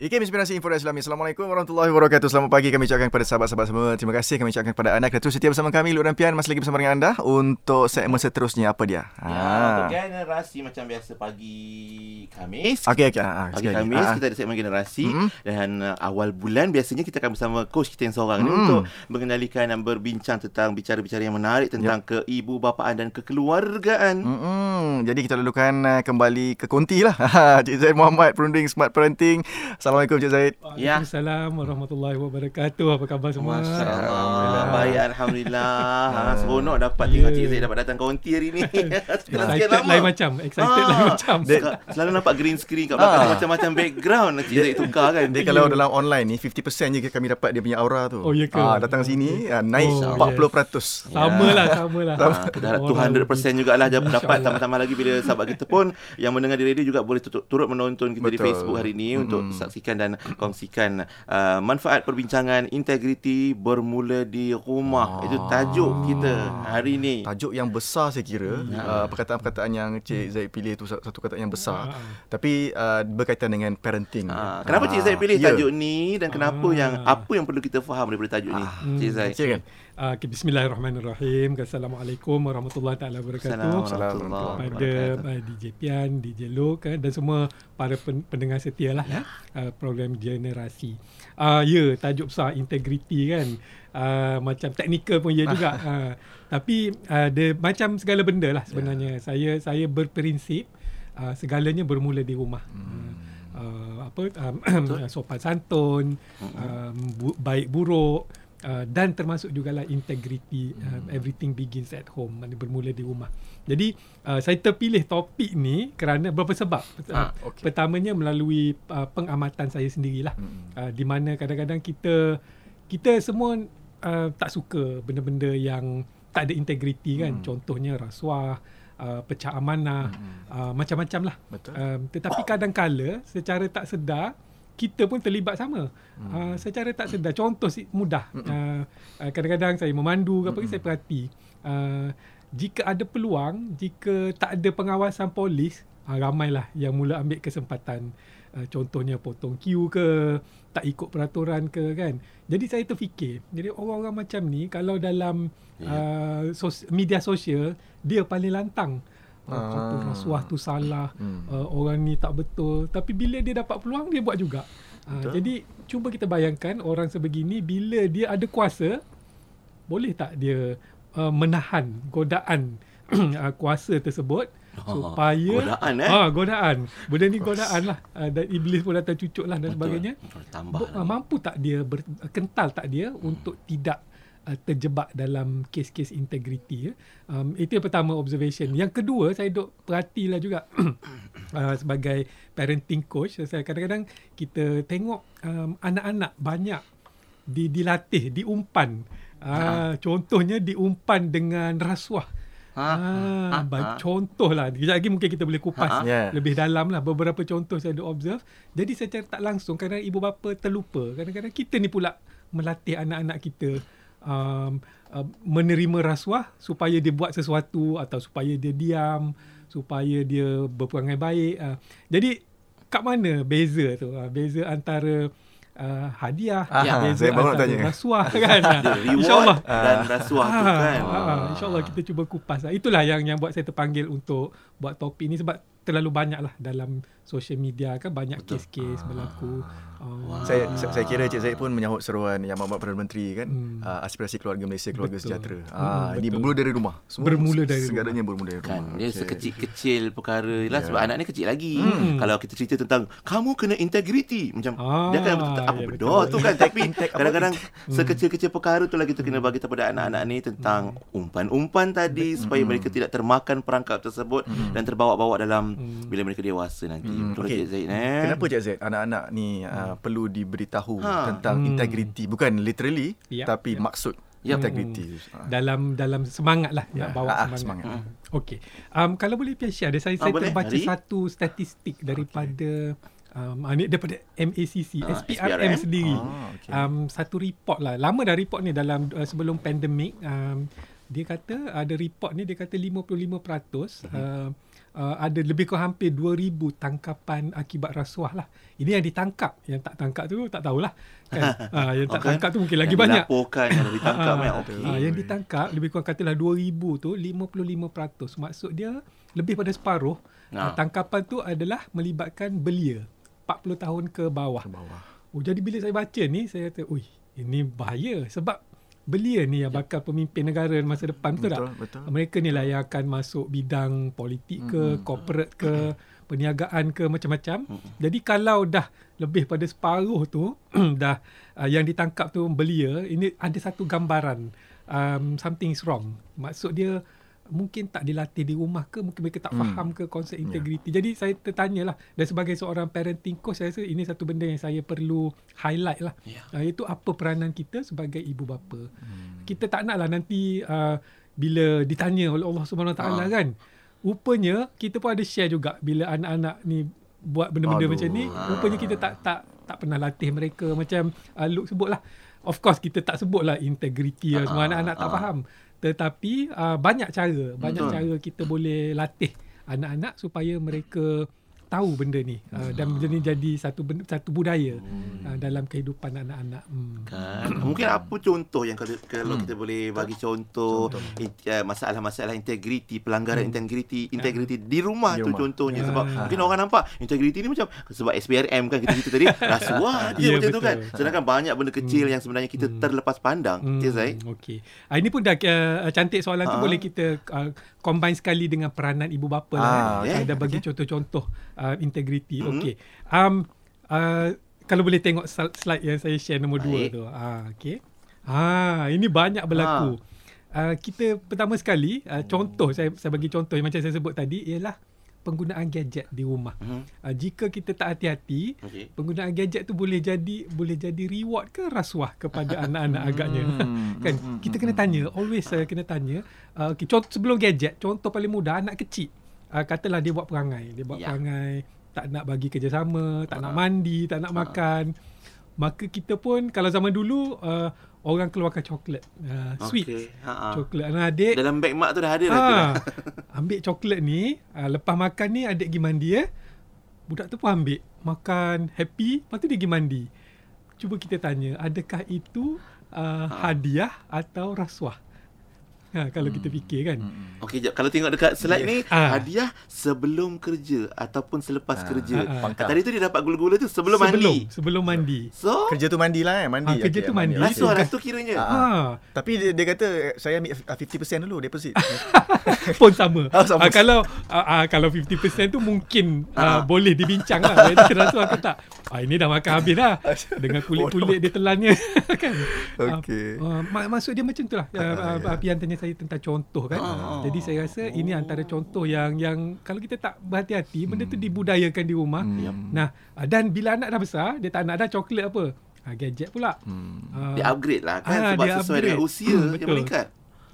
IKIM Inspirasi Info Islami. Assalamualaikum warahmatullahi wabarakatuh. Selamat pagi kami ucapkan kepada sahabat-sahabat semua. Terima kasih kami ucapkan kepada anda kerana terus setia bersama kami Luk Rampian masih lagi bersama dengan anda untuk segmen seterusnya apa dia? Ya, untuk generasi macam biasa pagi Khamis. Okey okey. Ha, Pagi Khamis Ha, kita ada segmen generasi Mhm. dan uh, awal bulan biasanya kita akan bersama coach kita yang seorang ni Hmm. untuk mengendalikan dan berbincang tentang bicara-bicara yang menarik tentang keibu bapaan dan kekeluargaan. Mm-mm. Jadi kita lalukan uh, kembali ke konti lah. Cik Zaid Muhammad, Perunding Smart Parenting. Assalamualaikum Cik Zaid. Ya. Waalaikumsalam warahmatullahi wabarakatuh. Apa khabar semua? Masya Allah. Alhamdulillah. Baik Alhamdulillah. ha, Ah. seronok dapat Ya. tengok Cik Zaid dapat datang konti hari ni. Sekian Excited lama. lain macam. Excited Ah. lain macam. Sel- Selalu nampak green screen kat belakang Ah. macam-macam background Cik Zaid tukar kan. Dia kalau dalam online ni 50% je kami dapat dia punya aura tu. Oh, ya ke? Ah, datang sini ah, naik Oh, 40%. Sama lah, sama lah. Ah, dah 200% jugalah dia dapat tambah-tambah lagi bila sahabat kita pun yang mendengar di radio juga boleh turut, menonton kita di Betul. Facebook hari ini Mm-mm. untuk saksikan dan kongsikan uh, manfaat perbincangan integriti bermula di rumah. Ah. Itu tajuk kita hari ini. Tajuk yang besar saya kira Hmm. uh, perkataan-perkataan yang Cik Zaid pilih tu satu kata yang besar Ah. tapi uh, berkaitan dengan parenting. Ah, kenapa Cik Ah, Zaid pilih ya. tajuk ni dan kenapa Ah. yang apa yang perlu kita faham daripada tajuk ni? Ah. Cik Zaid. Silakan. Uh, okay, Bismillahirrahmanirrahim. Assalamualaikum warahmatullahi taala wabarakatuh. Assalamualaikum Pada uh, DJ Pian, DJ Lo kan, dan semua para pen, pendengar setia lah ya. Uh, program generasi. Uh, ya, tajuk besar integriti kan. Uh, macam teknikal pun ya juga. uh, tapi uh, dia macam segala benda lah sebenarnya. Saya saya berprinsip uh, segalanya bermula di rumah. Hmm. Uh, apa um, sopan santun, um, bu, baik buruk uh, dan termasuk jugalah integriti uh, everything begins at home mana bermula di rumah. Jadi uh, saya terpilih topik ni kerana beberapa sebab. Ah, Uh, okey. Pertamanya melalui uh, pengamatan saya sendirilah. Hmm. Uh, di mana kadang-kadang kita kita semua uh, tak suka benda-benda yang tak ada integriti kan. Hmm. Contohnya rasuah, uh, pecah amanah, uh, macam-macam lah. Betul. Um, tetapi kadang-kala secara tak sedar kita pun terlibat sama. Hmm. Uh, secara tak sedar. Contoh si- mudah. Uh, uh, kadang-kadang saya memandu ke apa ke saya perhati. Uh, jika ada peluang, jika tak ada pengawasan polis, uh, ramailah yang mula ambil kesempatan. Uh, contohnya potong queue ke, tak ikut peraturan ke kan. Jadi saya terfikir, jadi orang-orang macam ni kalau dalam uh, sos- media sosial, dia paling lantang. Uh, kata Ah. rasuah tu salah, Hmm. uh, orang ni tak betul. Tapi bila dia dapat peluang, dia buat juga. Uh, Betul. jadi cuba kita bayangkan orang sebegini bila dia ada kuasa, boleh tak dia uh, menahan godaan uh, kuasa tersebut supaya godaan, eh? Ah, godaan. Benda ni godaan lah. Uh, dan iblis pun datang cucuk lah dan Betul. sebagainya. Tambah. Bo- uh, mampu tak dia ber, kental tak dia hmm. untuk tidak uh, terjebak dalam kes-kes integriti ya. Um, itu yang pertama observation. Yang kedua saya duk perhatilah juga uh, sebagai parenting coach saya kadang-kadang kita tengok um, anak-anak banyak di dilatih, diumpan. Uh, contohnya diumpan dengan rasuah. Ha? Ah, Ha? baik Ha? contoh lah. Kejap lagi mungkin kita boleh kupas Ha? Ya. lebih dalam lah beberapa contoh saya ada observe. Jadi secara tak langsung kadang ibu bapa terlupa. Kadang-kadang kita ni pula melatih anak-anak kita um, uh, menerima rasuah supaya dia buat sesuatu atau supaya dia diam, supaya dia berperangai baik. Uh, jadi kat mana beza tu? Uh, beza antara uh, hadiah, Ah, beza saya baru nak tanya. rasuah kan. InsyaAllah. dan rasuah tu Ah, kan. ah, InsyaAllah kita cuba kupas lah. Itulah yang yang buat saya terpanggil untuk buat topik ni sebab terlalu banyak lah dalam social media kan banyak Betul. kes-kes berlaku. Uh, Saya, saya saya kira Cik Zaid pun menyahut seruan Yang Mamat Perdana Menteri kan Hmm. uh, Aspirasi keluarga Malaysia Keluarga Betul. sejahtera Hmm, ah, Ini betul. bermula dari rumah Semua Bermula dari Segalanya bermula dari kan rumah dia Okey. sekecil-kecil perkara lah Ya. sebab anak ni kecil lagi Hmm. kalau kita cerita tentang kamu kena integriti macam Ah, dia kan betul apa ya, benda tu kan tapi kadang-kadang sekecil-kecil perkara tu lah kita kena bagi kepada anak-anak ni tentang umpan-umpan tadi supaya mereka tidak termakan perangkap tersebut dan terbawa-bawa dalam Hmm. bila mereka dewasa nanti Hmm, betul okey. Cik Zaid eh Kenapa Cik Zaid anak-anak ni uh, perlu diberitahu Ha. tentang Hmm. integriti bukan literally Ya, tapi maksud Ya. integriti. Ah. dalam dalam semangat lah Ya, nak bawa ah, ah, semangat. semangat. Hmm. Okey. Um, kalau boleh Pia share ada saya Ah, saya boleh. terbaca Hari? satu statistik daripada um, ah, ni daripada MACC, Ah, SPRM, SPRM. sendiri. Ah, okey. Um, satu report lah. Lama dah report ni dalam uh, sebelum pandemik. Um, dia kata ada report ni dia kata 55% uh, uh, ada lebih kurang hampir 2000 tangkapan akibat rasuah lah. Ini yang ditangkap, yang tak tangkap tu tak tahulah kan. uh, yang tak Okay. tangkap tu mungkin lagi yang banyak. Dilaporkan, yang ditangkap. Ah, kan? ah, Okey. ah, yang ditangkap lebih kurang katalah 2000 tu 55%. Maksud dia lebih pada separuh Nah. ah. tangkapan tu adalah melibatkan belia 40 tahun ke bawah. Ke bawah. Oh jadi bila saya baca ni saya kata, "Ui, ini bahaya sebab belia ni yang bakal pemimpin negara masa depan betul, Betul, tak? betul. Mereka ni lah yang akan masuk bidang politik ke, Mm-mm. corporate ke, perniagaan ke macam-macam. Jadi kalau dah lebih pada separuh tu dah uh, yang ditangkap tu belia, ini ada satu gambaran um, something is wrong. Maksud dia mungkin tak dilatih di rumah ke mungkin mereka tak Hmm. faham ke konsep integriti. Jadi saya tertanya lah dan sebagai seorang parenting coach saya rasa ini satu benda yang saya perlu highlight lah. Ya. Uh, itu apa peranan kita sebagai ibu bapa. Hmm. Kita tak nak lah nanti uh, bila ditanya oleh Allah Subhanahu Wa Taala Ah. kan. Rupanya kita pun ada share juga bila anak-anak ni buat benda-benda Aduh. macam ni, rupanya kita tak tak tak pernah latih mereka macam uh, Luke sebut lah. Of course kita tak sebut lah integriti lah semua Ah, anak-anak tak ah. faham. Tetapi uh, banyak cara, banyak Betul. cara kita boleh latih anak-anak supaya mereka tahu benda ni uh, dan benda ni jadi satu benda, satu budaya uh, dalam kehidupan anak-anak. Hmm. Kan? Mungkin apa contoh yang kalau, kalau Hmm. kita boleh bagi contoh, in, uh, masalah-masalah integriti, pelanggaran integriti, integriti di rumah Di tu rumah. contohnya Ah. sebab mungkin orang nampak integriti ni macam sebab SPRM kan kita cerita tadi rasuah dia Ya, macam tu betul. kan. Sedangkan banyak benda kecil yang sebenarnya kita terlepas pandang. Hmm, Ya Zai. Okey. Ah, ini pun dah uh, cantik soalan tu Ah. boleh kita uh, combine sekali dengan peranan ibu bapa lah. Ah, eh. okey, Ada bagi contoh-contoh uh, integriti. Mhm. Okey. Um uh, kalau boleh tengok sl- slide yang saya share nombor dua Baik. tu. Ah okey. Ah ini banyak berlaku. Uh, kita pertama sekali uh, contoh saya saya bagi contoh yang macam saya sebut tadi ialah penggunaan gadget di rumah. Mhm. Uh, jika kita tak hati-hati, Okey. penggunaan gadget tu boleh jadi boleh jadi reward ke rasuah kepada anak-anak agaknya. Hmm, kan hmm, kita hmm, kena hmm. tanya always saya kena tanya uh, okay, contoh sebelum gadget contoh paling mudah anak kecil uh, katalah dia buat perangai dia buat Ya. perangai tak nak bagi kerjasama tak nak mandi tak nak Ha. makan maka kita pun kalau zaman dulu uh, orang keluarkan coklat uh, sweet Okey. Ha, ha. coklat anak adik Dalam beg mak tu dah ada dah tu dah. Ah, ambil coklat ni, ah, lepas makan ni adik pergi mandi eh. Budak tu pun ambil, makan happy, lepas tu dia pergi mandi. Cuba kita tanya, adakah itu uh, hadiah atau rasuah? Ha, kalau kita fikir kan. Hmm. Okey, jap. kalau tengok dekat slide ni, Ah. hadiah sebelum kerja ataupun selepas Ah, kerja. ah. Pangkal. Tadi tu dia dapat gula-gula tu sebelum, sebelum, mandi. sebelum mandi. So, Kerja tu mandi lah eh, mandi. Ah, kerja okey, tu mandi. rasuah lah Bukan- tu kiranya. Ah. Ha, Tapi dia, dia kata saya ambil ah, 50% dulu deposit. pun sama. Ah, sama. Ah, kalau ah, kalau 50% tu mungkin ah, Ah. boleh dibincang lah whether rasuah ke tak. Ah, ini dah makan habis dah. Dengan kulit-kulit dia telannya kan. Okey. Uh, mak- maksud dia macam tu lah. Uh, uh, Pian tanya saya tentang contoh kan. Ah. Jadi saya rasa ini antara contoh yang yang kalau kita tak berhati-hati benda tu dibudayakan di rumah. Hmm. Nah, uh, dan bila anak dah besar dia tak nak dah coklat apa. Uh, gadget pula. Hmm. Uh, Dia upgrade lah kan Ah, sebab dia sesuai dengan upgrade. usia Hmm, yang meningkat.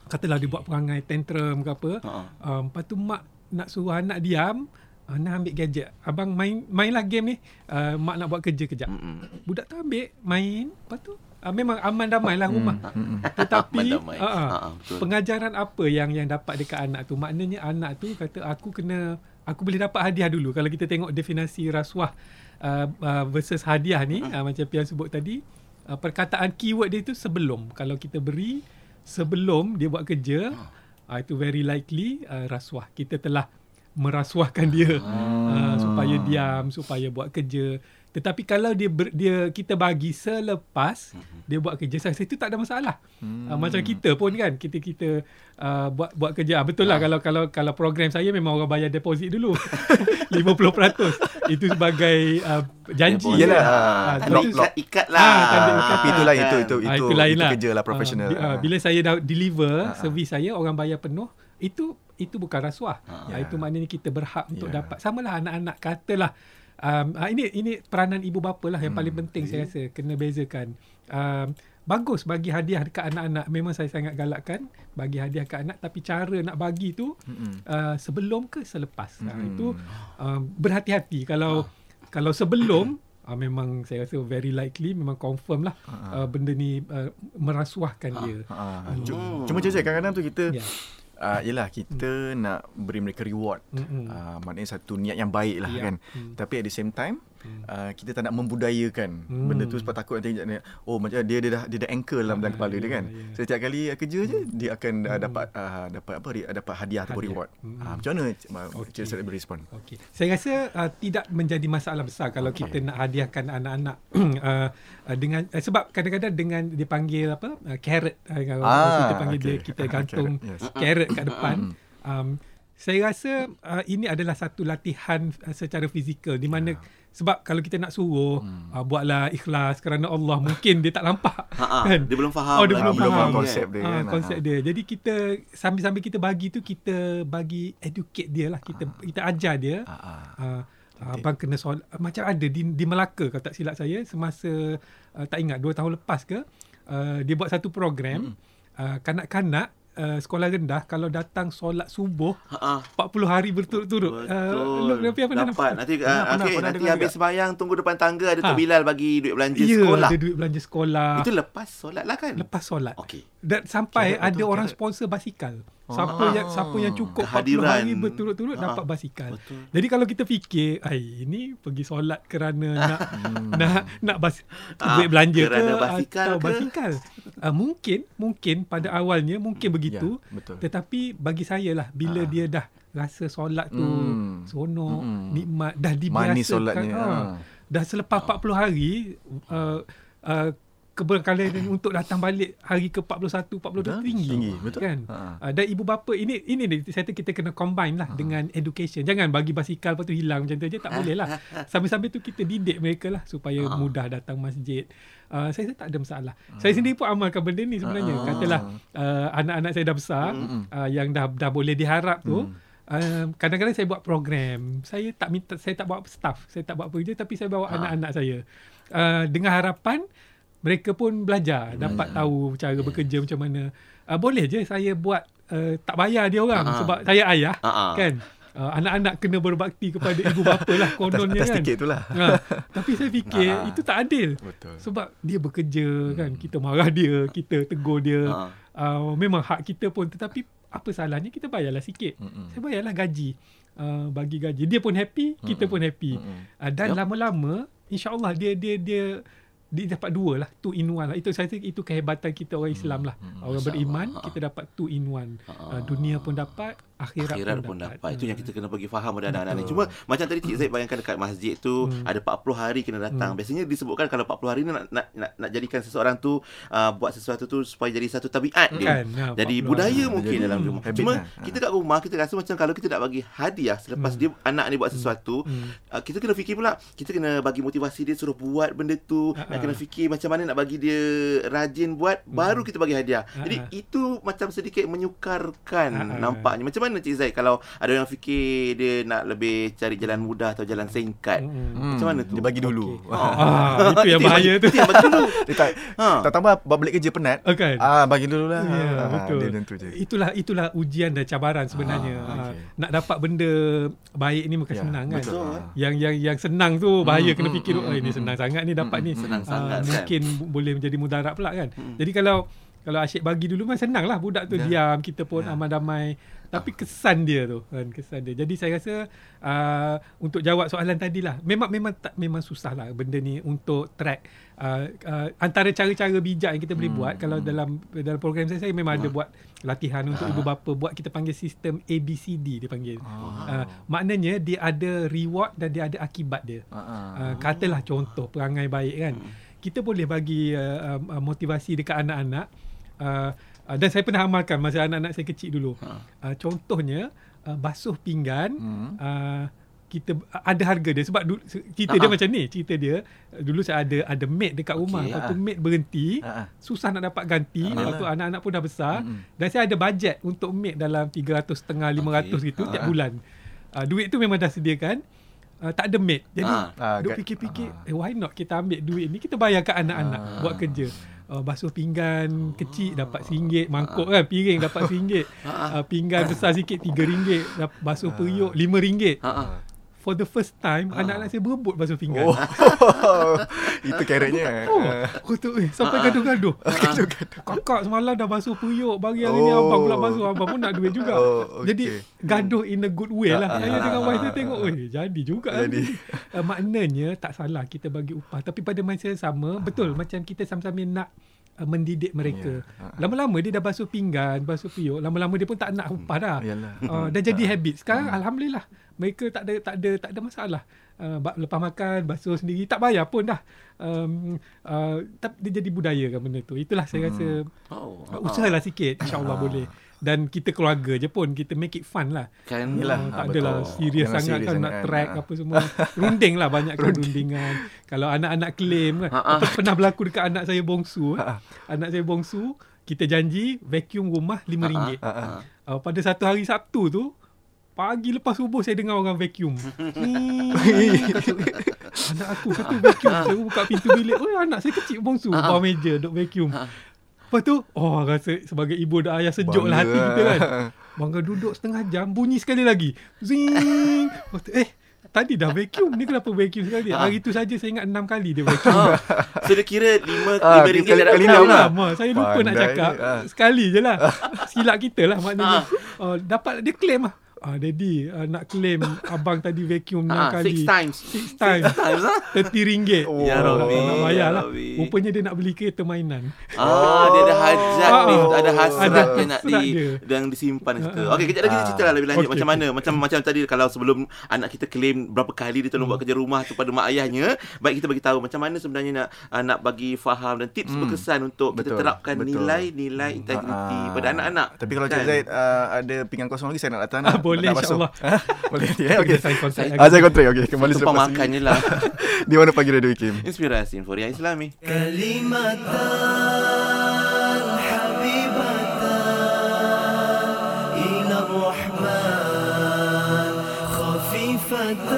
katalah dia buat perangai tantrum ke apa. Ha. Um, lepas tu mak nak suruh anak diam, uh, nak ambil gadget. Abang main mainlah game ni. Uh, mak nak buat kerja kejap. Mm-mm. Budak tu ambil main. Lepas tu uh, memang aman damai lah rumah. Hmm. Tetapi Aman damai. uh, uh, Ha, ha, betul. pengajaran apa yang yang dapat dekat anak tu? Maknanya anak tu kata aku kena aku boleh dapat hadiah dulu. Kalau kita tengok definisi rasuah uh, uh, versus hadiah ni uh, macam Pian sebut tadi, uh, perkataan keyword dia itu sebelum. Kalau kita beri sebelum dia buat kerja, uh, itu very likely uh, rasuah. Kita telah merasuahkan dia uh, supaya diam, supaya buat kerja. Tetapi kalau dia ber, dia kita bagi selepas dia buat kerja saya itu tak ada masalah. Hmm. Uh, macam kita pun kan kita kita uh, buat buat kerja. Ah, betul lah kalau kalau kalau program saya memang orang bayar deposit dulu. 50% itu sebagai uh, janji. Ah, ah, lock, tapi- lock. ikat, lah. Ah, ikat. Tapi itulah itu itu Ah, itu itu itu lah. kerja lah profesional. Ah, ah, Ah. bila saya dah deliver Ah, ah. servis saya orang bayar penuh itu itu bukan rasuah. Ah. Ah, itu maknanya kita berhak untuk Ya. dapat. Samalah anak-anak katalah um, ah, ini ini peranan ibu bapa lah yang Hmm, paling penting okey. saya rasa kena bezakan. Um, bagus bagi hadiah dekat anak-anak. Memang saya sangat galakkan bagi hadiah kat anak tapi cara nak bagi tu Mm-mm. uh, sebelum ke selepas. Hmm. Uh, Hmm. itu um, berhati-hati kalau kalau sebelum uh, memang saya rasa very likely memang confirm lah Ah. uh, benda ni uh, merasuahkan dia. Ah, Hmm. cu- Cuma je kadang-kadang tu kita Ya. Uh, yelah kita hmm. nak beri mereka reward. Mm-mm. Uh, maknanya satu niat yang baik lah Ya. kan. Hmm. Tapi at the same time uh, kita tak nak membudayakan Hmm. benda tu sebab takut nanti oh macam dia dia dah dia dah anchor dalam dalam kepala dia ya, kan. ya. So setiap kali uh, kerja je dia akan uh, dapat uh, dapat apa dapat hadiah Hadiah. reward. Hmm. Uh, macam mana Okey. Cik Sarah berespon? Okey. Saya rasa uh, tidak menjadi masalah besar kalau okay. kita nak hadiahkan anak-anak uh, dengan uh, sebab kadang-kadang dengan dipanggil apa uh, carrot uh, kalau Ah, kita panggil dia okey. kita gantung Carrot, yes. carrot kat depan. Um, saya rasa uh, ini adalah satu latihan uh, secara fizikal di mana sebab kalau kita nak suruh uh, buatlah ikhlas kerana Allah mungkin dia tak nampak Ha, ha. kan. Dia belum faham. Oh, dia lagi. belum belum faham faham konsep dia Ah, kan. konsep Ah. dia. Jadi kita sambil-sambil kita bagi tu kita bagi educate dia lah. Kita kita ajar dia. Ah, ah. Uh, abang kena solat macam ada di di Melaka kalau tak silap saya semasa uh, tak ingat 2 tahun lepas ke uh, dia buat satu program uh, kanak-kanak uh, sekolah rendah kalau datang solat subuh Ha, ha. 40 hari berturut-turut. Betul. Uh, Lofi apa Dapat. nampak? Nanti, uh, pernah, okay, pernah nanti habis sembahyang tunggu depan tangga ada Ha. Tok Bilal bagi duit belanja Ya, sekolah. ada duit belanja sekolah. Itu lepas solat lah kan? lepas solat. Okey. Dan sampai Carrot, ada betul, orang carrot. sponsor basikal. Siapa yang siapa yang cukup 40 Kehadiran. hari berturut-turut Ah, dapat basikal. betul. Jadi kalau kita fikir, ai ini pergi solat kerana nak nak nak bas, Ah, duit belanja ke basikal atau ke? basikal. Uh, mungkin mungkin pada awalnya mungkin begitu. Ya, betul. Tetapi bagi saya lah bila Ah. dia dah rasa solat tu Hmm. seronok, Mm-mm. nikmat, dah dibiasakan. Manis solatnya, ah. ah. Dah selepas 40 hari uh, uh, keberkalian untuk datang balik hari ke 41 42 Betul, tinggi. tinggi, betul. Kan? Ha. Uh, dan ibu bapa ini ini ni saya kata kita kena combine lah dengan education. Jangan bagi basikal lepas tu hilang macam tu je tak boleh lah. Sambil-sambil tu kita didik mereka lah supaya mudah datang masjid. Uh, saya tak ada masalah. Saya sendiri pun amalkan benda ni sebenarnya. Ah. Katalah uh, anak-anak saya dah besar uh, yang dah dah boleh diharap tu Uh, kadang-kadang saya buat program. Saya tak minta saya tak bawa staff, saya tak bawa kerja tapi saya bawa anak-anak saya. Uh, dengan harapan mereka pun belajar, dapat tahu cara bekerja macam mana. Uh, boleh je saya buat uh, tak bayar dia orang Ah. sebab saya ayah Ah, ah. kan. Uh, anak-anak kena berbakti kepada ibu bapa lah kononnya Atas kan. tiket tu lah. Ha, tapi saya fikir Ah. itu tak adil. Betul. Sebab dia bekerja kan, kita marah dia, kita tegur dia. Ah. Uh, memang hak kita pun tetapi apa salahnya kita bayarlah sikit. Mm-mm. Saya bayarlah gaji. Uh, bagi gaji. Dia pun happy, kita pun happy. Mm-mm. Uh, dan Yup. lama-lama insya-Allah dia dia dia dia dapat dua lah two in one lah. Itu saya rasa itu kehebatan kita orang Islam lah. Orang Masya beriman Allah. kita dapat two in one. Uh, dunia pun dapat akhirat, Akhirat pun, pun dapat, dapat. Itu yang kita kena bagi faham pada anak-anak ni. Cuma macam tadi Cik Zaid bayangkan dekat masjid tu Hmm. ada 40 hari kena datang. Biasanya disebutkan kalau 40 hari ni nak nak nak, nak jadikan seseorang tu uh, buat sesuatu tu supaya jadi satu tabiat dia. Kan, ya, Jadi 40 budaya hari. mungkin Jadi dalam rumah. habit Cuma lah. kita kat rumah kita rasa macam kalau kita nak bagi hadiah selepas dia anak ni buat sesuatu, Hmm. uh, kita kena fikir pula kita kena bagi motivasi dia suruh buat benda tu, Ah, nak ah. kena fikir macam mana nak bagi dia rajin buat baru kita bagi hadiah. Ah, Jadi itu macam sedikit menyukarkan ah. nampaknya. Macam mana Cik Zaid kalau ada yang fikir dia nak lebih cari jalan mudah atau jalan singkat. Hmm. Macam mana tu? Dia bagi dulu. Okey. Ah, itu yang bahaya tu. Itu yang bagi dulu. Dia tak, Ha. tak tambah buat balik kerja penat. Kan? Ah bagi dulu lah. Ya, Ah, betul. Dia tentu je. Itulah itulah ujian dan cabaran sebenarnya. Ah, Ah, okey. Nak dapat benda baik ni bukan Ya, senang kan. betul. Yang yang yang senang tu bahaya Hmm, kena hmm, fikir hmm, oh ini hmm, senang sangat ni dapat ni. senang Ah, sangat, kan? mungkin bu- boleh menjadi mudarat pula kan. Jadi kalau kalau asyik bagi dulu memang senang lah budak tu Ya. diam kita pun Ya. aman damai tapi kesan dia tu kan kesan dia. Jadi saya rasa uh, untuk jawab soalan tadi lah memang memang tak memang susah lah benda ni untuk track uh, uh, antara cara-cara bijak yang kita boleh Hmm, buat kalau dalam dalam program saya saya memang ada buat latihan untuk ibu bapa buat kita panggil sistem ABCD dia panggil. Uh, maknanya dia ada reward dan dia ada akibat dia. Ah, ah. Uh, katalah contoh perangai baik kan. Kita boleh bagi uh, uh, motivasi dekat anak-anak uh, uh, dan saya pernah amalkan masa anak-anak saya kecil dulu. Uh, contohnya uh, basuh pinggan Hmm. uh, kita ada harga dia sebab dulu, cerita dia Ah, ah. macam ni cerita dia uh, dulu saya ada ada maid dekat rumah Okey, lepas tu ah. maid berhenti Ah, ah. susah nak dapat ganti Ah, lepas tu anak-anak pun dah besar Mm-mm. dan saya ada bajet untuk maid dalam 300 setengah 500 Okey. gitu Ah. tiap bulan uh, duit tu memang dah sediakan uh, tak ada maid jadi Ah. Ah, duk fikir-fikir ah. eh, why not kita ambil duit ni kita bayar kat anak-anak Ah. buat kerja Uh, basuh pinggan kecil dapat RM1 mangkuk kan piring dapat RM1 uh, pinggan besar sikit RM3 dap- basuh periuk RM5 Ha. For the first time anak-anak saya berebut basuh pinggan. Oh. Itu carrotnya. Oh, aku tu eh, sampai gaduh-gaduh. Gaduh-gaduh. Kakak semalam dah basuh periuk, bagi hari ni Oh. abang pula basuh, abang pun nak duit juga. Oh, okey. Jadi gaduh in a good way lah. Ah, Saya ah, dengan ah, wife ah, saya tengok, oi, jadi juga. Jadi. ni." Uh, maknanya tak salah kita bagi upah, tapi pada masa yang sama, betul macam kita sama-sama nak uh, mendidik mereka. Ya, ah. Lama-lama dia dah basuh pinggan, basuh periuk, lama-lama dia pun tak nak upah dah. Yalah. Uh, dah jadi habit. Sekarang alhamdulillah mereka tak ada tak ada tak ada masalah. Uh, lepas makan basuh sendiri tak bayar pun dah. Um, uh, dia jadi budaya kan benda tu. Itulah saya rasa Oh, uh, usahalah sikit insya-Allah boleh. Dan kita keluarga je pun kita make it fun lah. Kan Yelah. Uh, ah, tak adalah betul. serius Jangan sangat serius kan nak track Ah. apa semua. Runding lah banyak kan rundingan. Kalau anak-anak claim kan. Ha, ah. Pernah berlaku dekat anak saya bongsu. Ha, anak saya bongsu kita janji vacuum rumah RM5. Ah, ah. Uh, pada satu hari Sabtu tu Pagi lepas subuh saya dengar orang vacuum. Hmm, kata, anak aku kata vacuum. Saya buka pintu bilik. Oh anak saya kecil bongsu. Bawah meja duk vacuum. Lepas tu, oh rasa sebagai ibu dan ayah sejuk lah hati Bangga kita kan. Bangga duduk setengah jam, bunyi sekali lagi. Zing. Lepas tu, eh, tadi dah vacuum. Ni kenapa vacuum sekali? Hari tu saja saya ingat enam kali dia vacuum. Ah, so dia kira lima Ah, lima ringgit kali- dah kali enam lah. lah. Lama. Saya lupa nak Pandai. cakap. Ah. Sekali je lah. Silap kita lah maknanya. Uh, dapat dia claim lah. Ah, Daddy, uh, nak claim abang tadi vacuum enam Ah, kali. six times. Six times. Times lah. RM30. Oh. Ya Rabbi. nak bayar ya lah. Rabbi. Rupanya dia nak beli kereta mainan. Ah, dia ada hajat Ah, ni, ah. ada hasrat Ada yang nak di dia. yang disimpan situ. Ah, Okey, kejap lagi kita ah. cerita lah lebih lanjut Okey, macam mana. Macam macam tadi kalau sebelum anak kita claim berapa kali dia tolong buat kerja rumah tu pada mak ayahnya, baik kita bagi tahu macam mana sebenarnya nak ah, nak bagi faham dan tips Hmm. berkesan untuk kita Betul, terapkan betul. nilai-nilai integriti Ah, pada anak-anak. Tapi kalau Cik Kan? Zaid uh, ada pinggan kosong lagi saya nak datang Ah, nak, boleh insyaAllah. Ha? Boleh. Ya yeah, okay. Saya contract ah, Sign contract okay. Kembali Tumpah makan je lah. Di mana pagi Radio Ikim Inspirasi Inforia Islami. Kalimatan Habibatan Ila Rahman Khafifatan.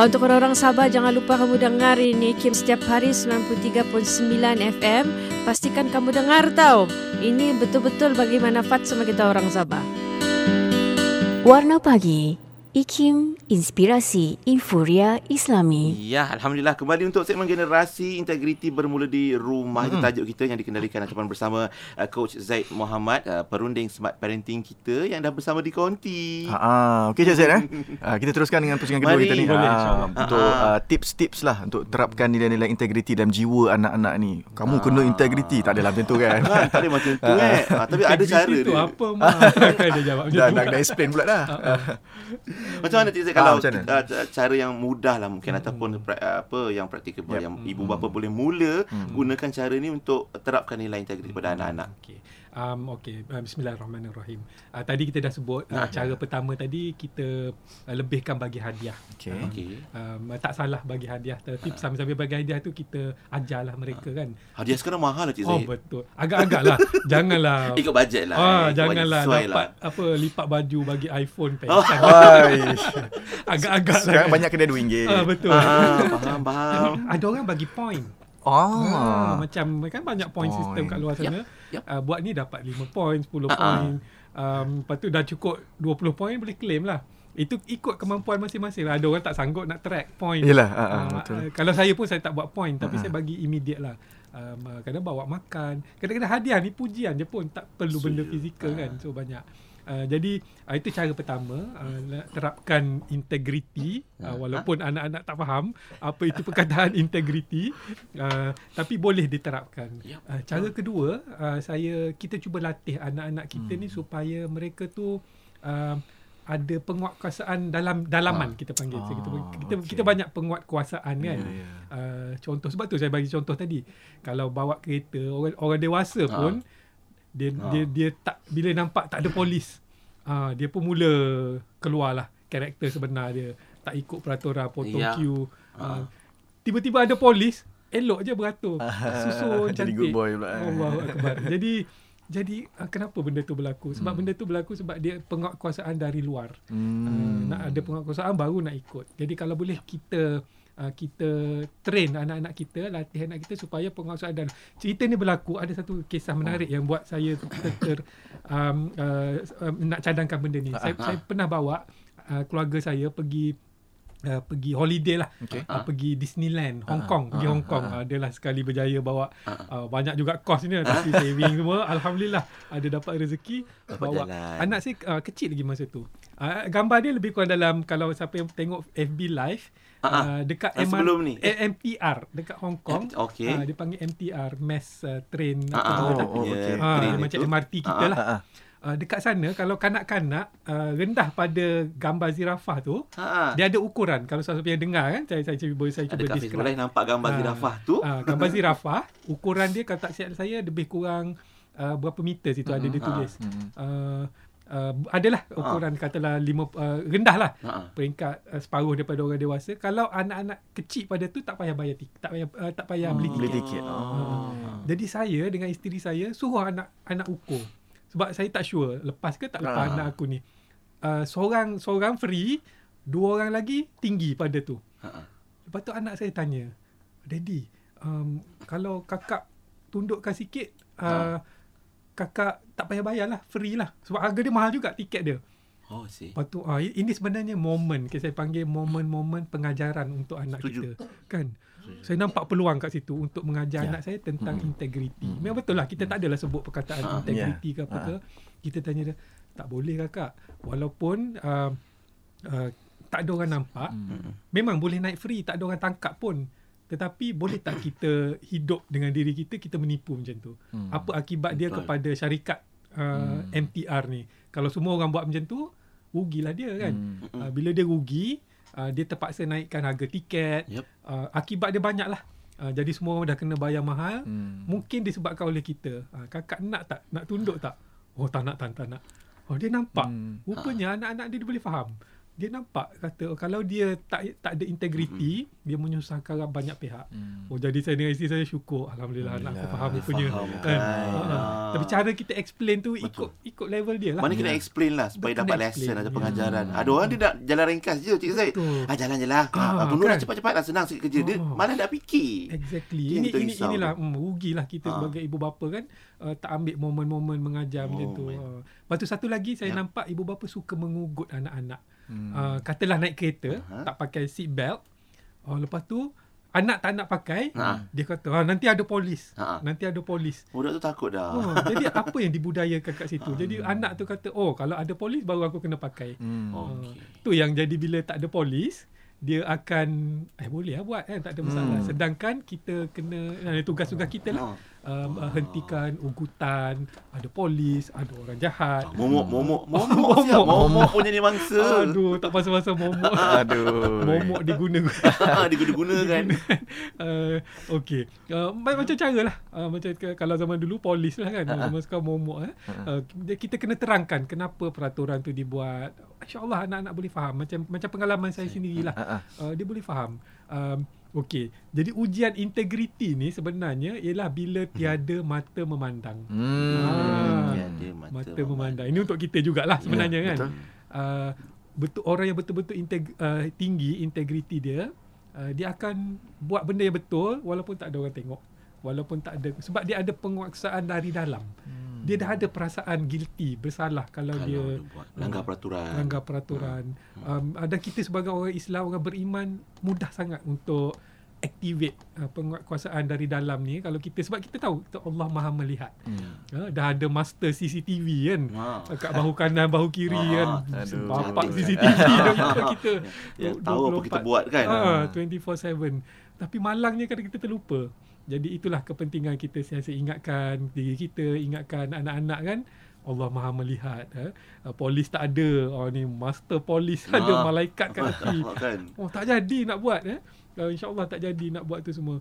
Bah, untuk orang-orang Sabah, jangan lupa kamu dengar ini Kim setiap hari 93.9 FM. Pastikan kamu dengar tau. Ini betul-betul bagi manfaat sama kita orang Sabah. Warna Pagi IKIM Inspirasi Infuria Islami Ya, Alhamdulillah kembali untuk segmen generasi integriti bermula di rumah. Itu tajuk kita yang dikendalikan ataupun bersama uh, Coach Zaid Muhammad, uh, perunding smart parenting kita yang dah bersama di Konti. Ha ah, okey Cik Zaid eh. Ah, kita teruskan dengan pusingan kedua Mari. kita ni. Boleh, Ah, insyaAllah. untuk Ah, ah. ah, tips-tips lah untuk terapkan nilai-nilai integriti dalam jiwa anak-anak ni. Kamu kena integriti, tak adalah macam tu kan. Kan, tak boleh macam tu eh. Ah, tapi ada cara tu dia. apa mah? kan dia jawab macam dah tu. nak dah explain pula dah. Macam mana Zaid Ah, kalau macam mana? uh, ca- cara yang mudah lah mungkin ataupun pra- apa yang praktikable Yep. yang ibu bapa boleh mula gunakan cara ni untuk terapkan nilai integriti pada anak-anak. Okey. Um, okey, uh, bismillahirrahmanirrahim. Uh, tadi kita dah sebut uh, cara pertama tadi kita uh, lebihkan bagi hadiah. Okey. Okey. Um, tak salah bagi hadiah tapi sambil-sambil bagi hadiah tu kita ajarlah mereka kan. Hadiah sekarang mahal lah Cik Oh Zaid. betul. Agak-agak lah. janganlah Ikut bajet lah. Ah, eh. Janganlah dapat apa lipat baju bagi iPhone pen. Oh. Agak-agak lah. Sekarang kan. banyak kedai RM2. Ah, betul. Ah, faham, faham. Ada orang bagi point. Oh. Ah, macam kan banyak point, Point. system kat luar sana. Yup, yup. Uh, buat ni dapat 5 point, 10 Ah, ah. point. Um, lepas tu dah cukup 20 point boleh claim lah. Itu ikut kemampuan masing-masing lah. Ada orang tak sanggup nak track point. Yelah, ah, Ah, betul. uh, kalau saya pun saya tak buat point tapi ah. saya bagi immediate lah. Um, uh, kadang bawa makan. Kadang-kadang hadiah ni pujian je pun tak perlu benda Setuju. fizikal Ah. kan. So banyak. Uh, jadi uh, itu cara pertama uh, terapkan integriti uh, walaupun anak-anak tak faham apa itu perkataan integriti uh, tapi boleh diterapkan. Yap. Uh, cara kedua uh, saya kita cuba latih anak-anak kita Hmm. ni supaya mereka tu uh, ada penguatkuasaan dalam dalaman kita panggil. Ah, kita kita, okey. kita banyak penguatkuasaan kan. Ya, ya. Uh, contoh sebab tu saya bagi contoh tadi. Kalau bawa kereta orang orang dewasa Ha. pun dia Ha. dia dia tak bila nampak tak ada polis. Ah dia pun mula keluarlah karakter sebenar dia. Tak ikut peraturan potong Ya. queue. Ha. Ah, tiba-tiba ada polis, elok je beratur. Susun Jadi cantik. good boy pula. Allahu akbar. Jadi jadi kenapa benda tu berlaku? Sebab Hmm. benda tu berlaku sebab dia penguatkuasaan dari luar. Hmm. Uh, nak ada penguatkuasaan baru nak ikut. Jadi kalau boleh kita uh, kita train anak-anak kita, latih anak kita supaya penguasaan dan cerita ni berlaku ada satu kisah menarik yang buat saya ter, ter um, uh, um, nak cadangkan benda ni. Saya, saya pernah bawa uh, keluarga saya pergi uh, pergi holiday lah. Okey. Uh, pergi Disneyland Hong Kong, pergi Hong Kong. Uh, dia lah sekali berjaya bawa uh, banyak juga kos ni tapi saving semua alhamdulillah ada dapat rezeki bawa. jalan. Anak saya uh, kecil lagi masa tu. Uh, gambar dia lebih kurang dalam kalau siapa yang tengok FB live Uh, dekat Yang sebelum ni? eh, MTR dekat Hong Kong. M- okey. Uh, dia panggil MTR mass uh, train Ah, apa nama tak? oh, okey. Ah, train macam itu. MRT kita Ah, lah. Ah, ah. Uh, dekat sana kalau kanak-kanak uh, rendah pada gambar zirafah tu Ha. dia ada ukuran kalau siapa yang dengar kan saya saya cuba saya Ada cuba describe. Live nampak gambar Ah. zirafah tu. Ah, gambar zirafah ukuran dia kalau tak silap saya lebih kurang uh, berapa meter situ ada dia tulis. Mhm. Uh, uh, adalah ukuran katalah lima uh, rendah lah Ha. peringkat uh, separuh daripada orang dewasa. Kalau anak-anak kecil pada tu tak payah bayar tik, tak payah uh, tak payah beli Beli tiket. tiket. Ah. Oh. Jadi saya dengan isteri saya suruh anak anak ukur. Sebab saya tak sure lepas ke tak lepas Ah. anak aku ni. Uh, seorang seorang free, dua orang lagi tinggi pada tu. Ha. Lepas tu anak saya tanya, Daddy, um, kalau kakak tundukkan sikit, uh, kakak tak payah bayar lah, free lah. Sebab harga dia mahal juga tiket dia. Oh, see. Lepas tu, uh, ini sebenarnya momen, okay, saya panggil momen-momen pengajaran untuk anak Setuju. kita. Kan? Saya nampak peluang kat situ untuk mengajar Ya. anak saya tentang integriti. Memang betul lah, kita tak adalah sebut perkataan Ah, integriti ke apa Ah. ke. Kita tanya dia, tak boleh kakak. Walaupun uh, uh, tak ada orang nampak, Hmm. memang boleh naik free, tak ada orang tangkap pun. Tetapi boleh tak kita hidup dengan diri kita, kita menipu macam tu. Hmm. Apa akibat dia Betul. kepada syarikat uh, Hmm. MTR ni. Kalau semua orang buat macam tu, rugilah dia kan. Hmm. Uh, bila dia rugi, uh, dia terpaksa naikkan harga tiket. Yep. Uh, akibat dia banyak lah. Uh, jadi semua orang dah kena bayar mahal. Hmm. Mungkin disebabkan oleh kita. Uh, kakak nak tak? Nak tunduk tak? Oh tak nak, tak, tak nak. Oh dia nampak. Hmm. Rupanya anak-anak dia, dia boleh faham. Dia nampak kata oh, kalau dia tak tak ada integriti, dia menyusahkan banyak pihak. Hmm. Oh jadi saya dengan isteri saya syukur alhamdulillah anak aku faham Dia rupanya. faham Kan? kan. Ha, ha. Tapi cara kita explain tu Betul. ikut ikut level dia lah. Mana kena explain lah supaya Kena dapat explain, lesson ada ya. pengajaran. Ada orang dia nak jalan ringkas je Cik. Betul. Ah jalan je lah. Ah, Ah, kan? cepat-cepat lah senang sikit kerja. Dia Oh. mana nak fikir. Exactly. Yang Ini ini inilah tu. mm, rugilah kita Ha. sebagai ibu bapa kan uh, tak ambil momen-momen mengajar Oh, macam tu. Uh, lepas tu satu lagi saya Ya. nampak ibu bapa suka mengugut anak-anak. Hmm. Uh, katalah naik kereta Aha. tak pakai seat belt. Oh lepas tu anak tak nak pakai, Ha. dia kata ah, nanti ada polis. Ha. Nanti ada polis. Budak tu takut dah. Oh, jadi apa yang dibudayakan kat situ? Jadi anak tu kata, "Oh, kalau ada polis baru aku kena pakai." Hmm. Oh. Uh, Okey. tu yang jadi bila tak ada polis, dia akan eh boleh lah buat kan, tak ada masalah. Hmm. Sedangkan kita kena eh, tugas-tugas kita lah. Oh. Um, uh, hentikan ugutan, ada polis, ada orang jahat. Momok, momok, momok siap. Momok punya ni mangsa. Aduh, tak pasal-pasal momok. Aduh. momok diguna. Diguna-guna kan. uh, okay. Uh, macam cara lah. Uh, macam kalau zaman dulu polis lah kan. Ha, Zaman sekarang momok. Eh. Uh, kita kena terangkan kenapa peraturan tu dibuat. InsyaAllah anak-anak boleh faham. Macam macam pengalaman saya sendirilah. Ha, ha. Uh, dia boleh faham. Um, Okey. Jadi ujian integriti ni sebenarnya ialah bila tiada mata memandang. Hmm. Ah, Ya, dia mata, mata memandang. Ini untuk kita jugalah sebenarnya Ya, kan. betul. Uh, betul orang yang betul-betul integ, uh, tinggi integriti dia, uh, dia akan buat benda yang betul walaupun tak ada orang tengok. Walaupun tak ada sebab dia ada penguasaan dari dalam. Hmm. Dia dah ada perasaan guilty, bersalah kalau, Kalau dia dia langgar peraturan. langgar peraturan. Um, dan kita sebagai orang Islam, orang beriman mudah sangat untuk activate uh, penguasaan dari dalam ni kalau kita sebab kita tahu kita Allah Maha melihat. Hmm. Ha, dah ada master CCTV kan. Ha. Kat bahu kanan, bahu kiri Ah, kan. aduh. Bapak. CCTV dah kita kita. Ya, tahu apa kita buat kan. Ah, 24/7. Tapi malangnya kadang kita terlupa. Jadi itulah kepentingan kita sentiasa ingatkan diri kita, ingatkan anak-anak kan. Allah Maha melihat. Ha? Uh, polis tak ada. Oh ni master polis Ah. ada malaikat kat tepi. kan. Oh tak jadi nak buat eh. Uh, InsyaAllah tak jadi nak buat tu semua.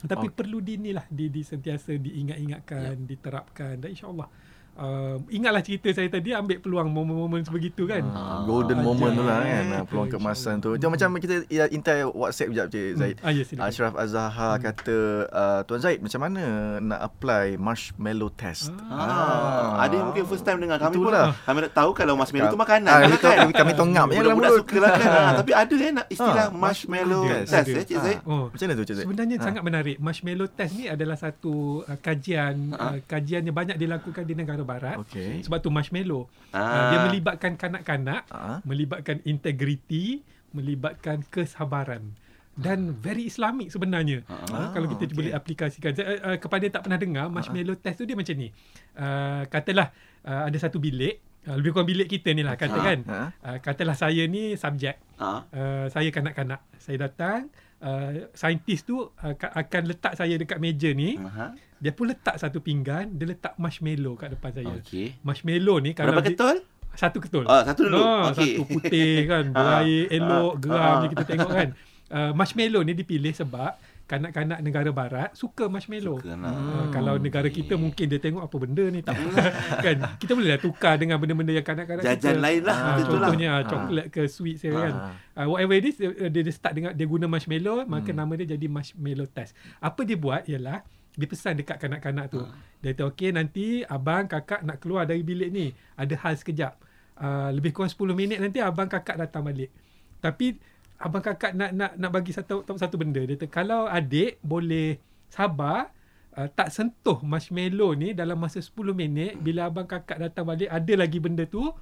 Tapi Oh. perlu di inilah di, di sentiasa diingat-ingatkan, diterapkan dan insyaAllah uh, ingatlah cerita saya tadi ambil peluang momen-momen sebegitu kan. Ah, golden Ah, moment tu lah kan ah, Betul, peluang keemasan tu. insyaAllah. Dia macam kita ya, intai WhatsApp sekejap Cik Zaid. Ah ya silakan. Ashraf Azhar kata uh, Tuan Zaid macam mana nak apply marshmallow test? Ah, ada yang mungkin first time dengar kami pun Itulah. kami nak tahu kalau marshmallow Kam- tu makanan Ah, lah kan. kami- kami je dalam Budak-budak mulut. suka lah kan. Ah, tapi ada eh nak istilah Ah, marshmallow test eh Cik Zaid. Oh. Macam mana tu Cik Zaid? Sebenarnya Ah. sangat menarik. Marshmallow test ni adalah satu uh, kajian uh, kajian yang banyak dilakukan di negara barat. Okey. Sebab tu marshmallow. Uh, Ah. dia melibatkan kanak-kanak, Ah. melibatkan integriti, melibatkan kesabaran dan very Islamik sebenarnya. Ah, Ah, kalau kita okey. boleh aplikasikan. Saya, uh, kepada yang tak pernah dengar, marshmallow test tu dia macam ni. Uh, katalah uh, ada satu bilik, uh, lebih kurang bilik kita ni lah katakan. Ah. Uh, katalah saya ni subjek. Ah. Uh, saya kanak-kanak. Saya datang, uh, saintis tu uh, ka- akan letak saya dekat meja ni. Aha. Dia pun letak satu pinggan, dia letak marshmallow kat depan saya. Okey. Marshmallow ni kalau Berapa ketul? satu ketul. Ah, satu dulu. Ah, Okey. Satu putih kan, berair, elok, ah, geram ah. je kita tengok kan. Uh, marshmallow ni dipilih sebab kanak-kanak negara barat suka marshmallow. Suka lah. Uh, kalau negara kita mungkin dia tengok apa benda ni tak kan? Kita boleh lah tukar dengan benda-benda yang kanak-kanak Jajan kita. lain lah, Ah, lah. contohnya ah, coklat ke sweet saya kan? Uh, whatever it is dia, dia, start dengan dia guna marshmallow maka nama dia jadi marshmallow test. Apa dia buat ialah dia pesan dekat kanak-kanak tu. Dia kata okey nanti abang kakak nak keluar dari bilik ni ada hal sekejap. Uh, lebih kurang 10 minit nanti abang kakak datang balik. Tapi abang kakak nak nak nak bagi satu satu benda dia kata kalau adik boleh sabar uh, tak sentuh marshmallow ni dalam masa 10 minit bila abang kakak datang balik ada lagi benda tu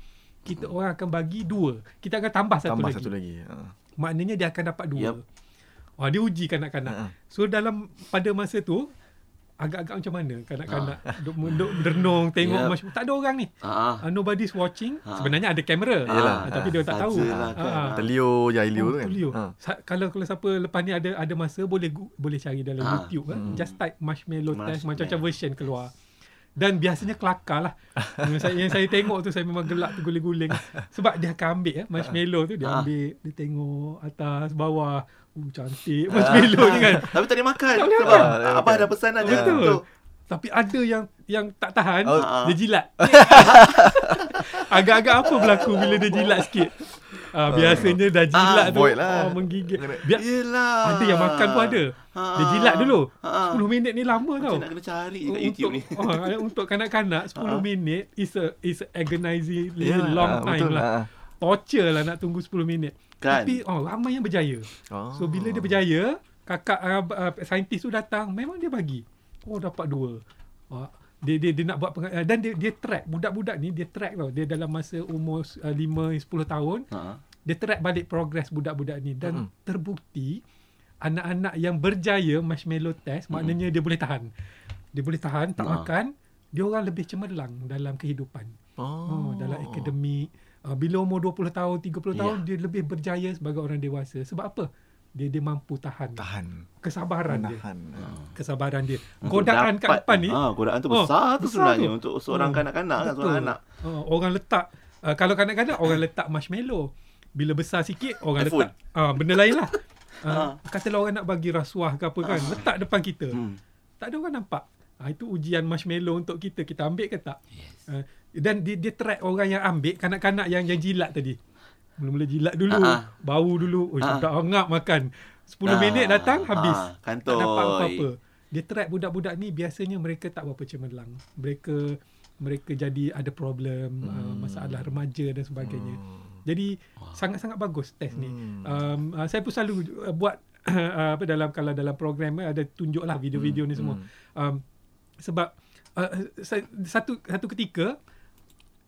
kita orang akan bagi dua kita akan tambah satu Tambah lagi satu lagi. Ah. maknanya dia akan dapat dua Yup. Oh, dia uji kanak-kanak. Ha-ha. So dalam pada masa tu agak-agak macam mana kanak-kanak duk, duk merenung tengok Yup. macam tak ada orang ni. Ah. Uh, nobody's watching. Ha. Sebenarnya ada kamera. Yelah. Ah, tapi dia tak tahu. Kan. Ah, ah. Telio Ilio Oh, tu kan. Tulio. Ha. Sa- kalau kalau siapa lepas ni ada ada masa boleh gu- boleh cari dalam Ah. YouTube eh. Just type marshmallow test Marshmallow. macam-macam version keluar. Dan biasanya kelakar lah. yang, saya, yang saya tengok tu saya memang gelak terguling-guling. Sebab dia akan ambil eh, marshmallow tu. Dia Ah. ambil, dia tengok atas, bawah. Uh, cantik marshmallow ni kan. Tapi tak boleh makan. Tak boleh Sebab makan. Abah dah pesan dah Betul. tu. Tapi ada yang yang tak tahan, Oh. dia jilat. Agak-agak apa berlaku bila dia jilat sikit? Ah, biasanya dah jilat Ah, tu lah. oh, menggigit. Biar, Yelah. ada yang makan pun ada. Dia jilat dulu. Ha. 10 minit ni lama tau. Macam nak kena cari kat untuk, YouTube ni. Oh, untuk kanak-kanak 10 minit is a is a agonizing Yalah, long ah, time betul. lah. Ah. Torture lah nak tunggu 10 minit. Kan? Tapi oh ramai yang berjaya. Oh. So bila dia berjaya, kakak uh, uh, saintis tu datang, memang dia bagi. Oh dapat dua. Uh, dia, dia dia nak buat peng- uh, dan dia dia track budak-budak ni dia track tau. Dia dalam masa umur uh, 5 10 tahun, Ha. dia track balik progress budak-budak ni dan mm-hmm. terbukti anak-anak yang berjaya marshmallow test mm-hmm. maknanya dia boleh tahan. Dia boleh tahan tak Ah. makan, dia orang lebih cemerlang dalam kehidupan. Oh, Oh. dalam akademik. Uh, bila umur 20 tahun, 30 Ya. tahun dia lebih berjaya sebagai orang dewasa. Sebab apa? dia dia mampu tahan. Tahan. Kesabaran dia. Menahan. Kesabaran dia. Godaan kat depan ni. Ah, godaan tu Oh, besar tu besar sebenarnya tu. untuk seorang Oh, kanak-kanak kan, seorang anak. Uh, orang letak uh, kalau kanak-kanak orang letak marshmallow. Bila besar sikit orang iPhone. letak uh, benda lain lah. Uh, Ah. katalah orang nak bagi rasuah ke apa kan, letak depan kita. Hmm. Tak ada orang nampak. Ha, itu ujian marshmallow untuk kita. Kita ambil ke tak? Yes. Uh, dan dia, dia track orang yang ambil, kanak-kanak yang yang jilat tadi. Mula-mula jilat dulu, ah. bau dulu. Oh, Ah, ah. sedap hangap makan. 10 Ah, minit datang, habis. tak kantoi. dapat apa-apa. Dia track budak-budak ni, biasanya mereka tak berapa cemerlang. Mereka mereka jadi ada problem, hmm. uh, masalah remaja dan sebagainya. Jadi, sangat-sangat bagus test ni. Hmm. Um, uh, saya pun selalu uh, buat uh, apa dalam kalau dalam program eh, ada tunjuklah video-video ni semua. Um, sebab uh, sa- satu satu ketika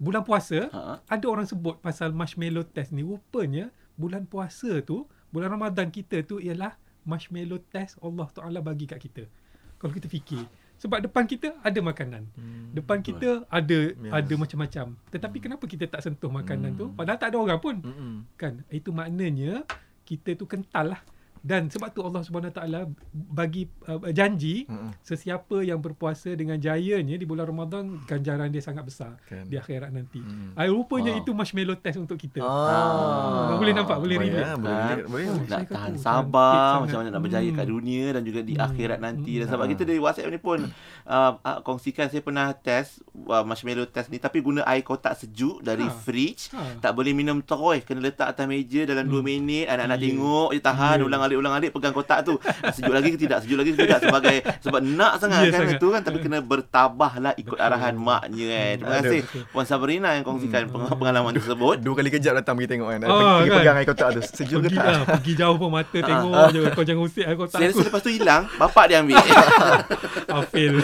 bulan puasa Ha. ada orang sebut pasal marshmallow test ni rupanya bulan puasa tu bulan Ramadan kita tu ialah marshmallow test Allah Taala bagi kat kita. Kalau kita fikir sebab depan kita ada makanan. Hmm. Depan kita ada Yes. ada macam-macam. Tetapi kenapa kita tak sentuh makanan tu padahal tak ada orang pun. Mm-mm. Kan? Itu maknanya kita tu kental lah. Dan sebab tu Allah Subhanahu Taala bagi uh, janji Mm-mm. sesiapa yang berpuasa dengan jayanya di bulan Ramadan ganjaran dia sangat besar Kan. di akhirat nanti. Mm. Ah, rupanya Wow. itu marshmallow test untuk kita. Ah. Boleh nampak, boleh Boleh, relate. ah, Boleh Kan? relate, boleh. Oh, nak tahan tu, sabar macam mana nak berjaya kat Hmm. dunia dan juga di Hmm. akhirat nanti dan Hmm. sebab Ah. kita dari WhatsApp ni pun uh, uh, kongsikan saya pernah test uh, marshmallow test ni tapi guna air kotak sejuk dari Ha. fridge Ha. tak boleh minum toy kena letak atas meja dalam 2 Hmm. minit anak-anak Ya. tengok je tahan Ya. ulang ulang alik pegang kotak tu sejuk lagi ke tidak sejuk lagi ke tidak sebagai sebab nak sangat Ya, kan sangat. itu kan tapi kena bertabahlah ikut Betul. arahan maknya eh terima Ada. kasih. Puan Sabrina yang kongsikan peng- pengalaman tersebut Dua kali kejap datang pergi tengok kan. Ah, pergi kan? pegang air kotak tu. Sejuk ke Pergi tak? lah, pergi jauh pun mata tengok je. Kau jangan usik aku tak saya aku. lepas tu hilang bapak dia ambil Ah, fail.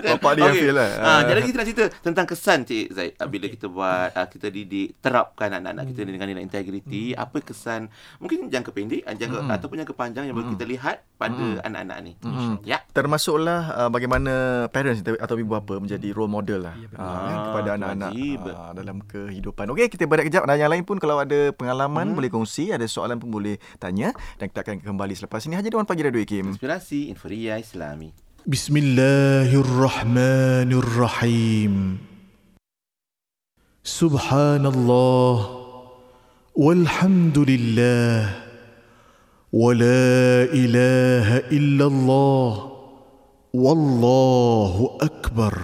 Bapak dia feel lah. Ha, Ah. jadi kita nak cerita tentang kesan Cik Zaid ah, bila kita buat ah, kita didik terapkan anak-anak kita Hmm. dengan nilai integriti, apa kesan mungkin jangka pendek, ah, jangka Hmm ataupun jangka panjang yang boleh kita lihat pada mm. anak-anak ni. Mm. ya. Termasuklah uh, bagaimana parents atau ibu bapa menjadi role model lah ya, uh, ah, kepada anak-anak uh, dalam kehidupan. Okey kita berehat kejap. Dan yang lain pun kalau ada pengalaman mm. boleh kongsi. Ada soalan pun boleh tanya. Dan kita akan kembali selepas ini. Hanya di One Pagi Radio Ikim Inspirasi Inferia Islami. Bismillahirrahmanirrahim. Subhanallah. Walhamdulillah. ولا اله الا الله والله اكبر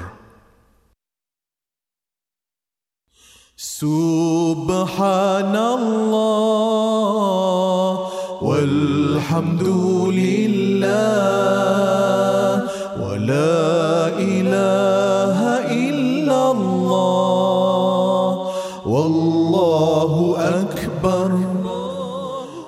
سبحان الله والحمد لله ولا إله إلا الله والله أكبر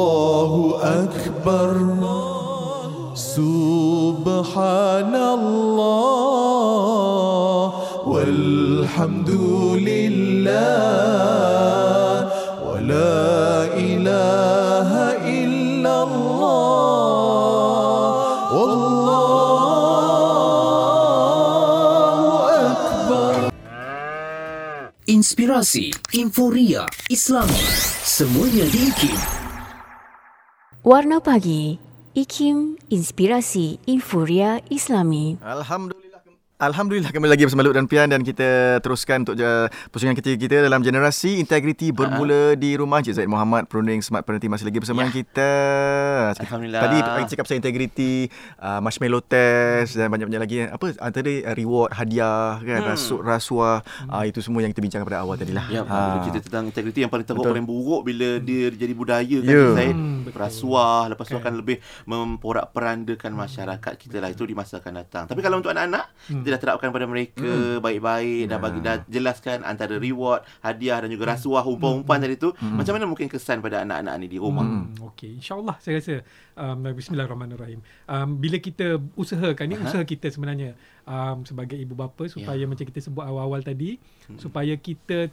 والله أكبر سبحان الله والحمد لله ولا إله إلا الله والله أكبر Inspirasi Inforia Islami Semuanya diikim Warna Pagi IKIM Inspirasi Inforia Islami. Alhamdulillah. Alhamdulillah kembali lagi bersama Lut dan Pian dan kita teruskan untuk uh, pusingan ketiga kita dalam generasi integriti bermula di rumah Encik Zaid Muhammad perunding Smart Parenting masih lagi bersama Ya. kita. Alhamdulillah. Tadi kita cakap pasal integriti, uh, marshmallow test dan banyak-banyak lagi apa antara uh, reward, hadiah kan, Hmm. rasuk rasuah, uh, itu semua yang kita bincangkan pada awal tadi lah. Ya, Ha. ha. cerita tentang integriti yang paling teruk Betul. paling buruk bila dia jadi budaya kan Ya. Zaid. Hmm. Rasuah lepas tu Kan. akan lebih memporak-perandakan masyarakat kita lah itu di masa akan datang. Tapi kalau untuk anak-anak Hmm. Kita dah terapkan pada mereka baik-baik dah bagi dah jelaskan antara reward, hadiah dan juga rasuah umpan-umpan tadi tu. Macam mana mungkin kesan pada anak-anak ni di rumah? Hmm, Okey, insyaAllah saya rasa um, Bismillahirrahmanirrahim. Um, bila kita usahakan ni Aha. usaha kita sebenarnya um, sebagai ibu bapa supaya Ya. macam kita sebut awal-awal tadi supaya kita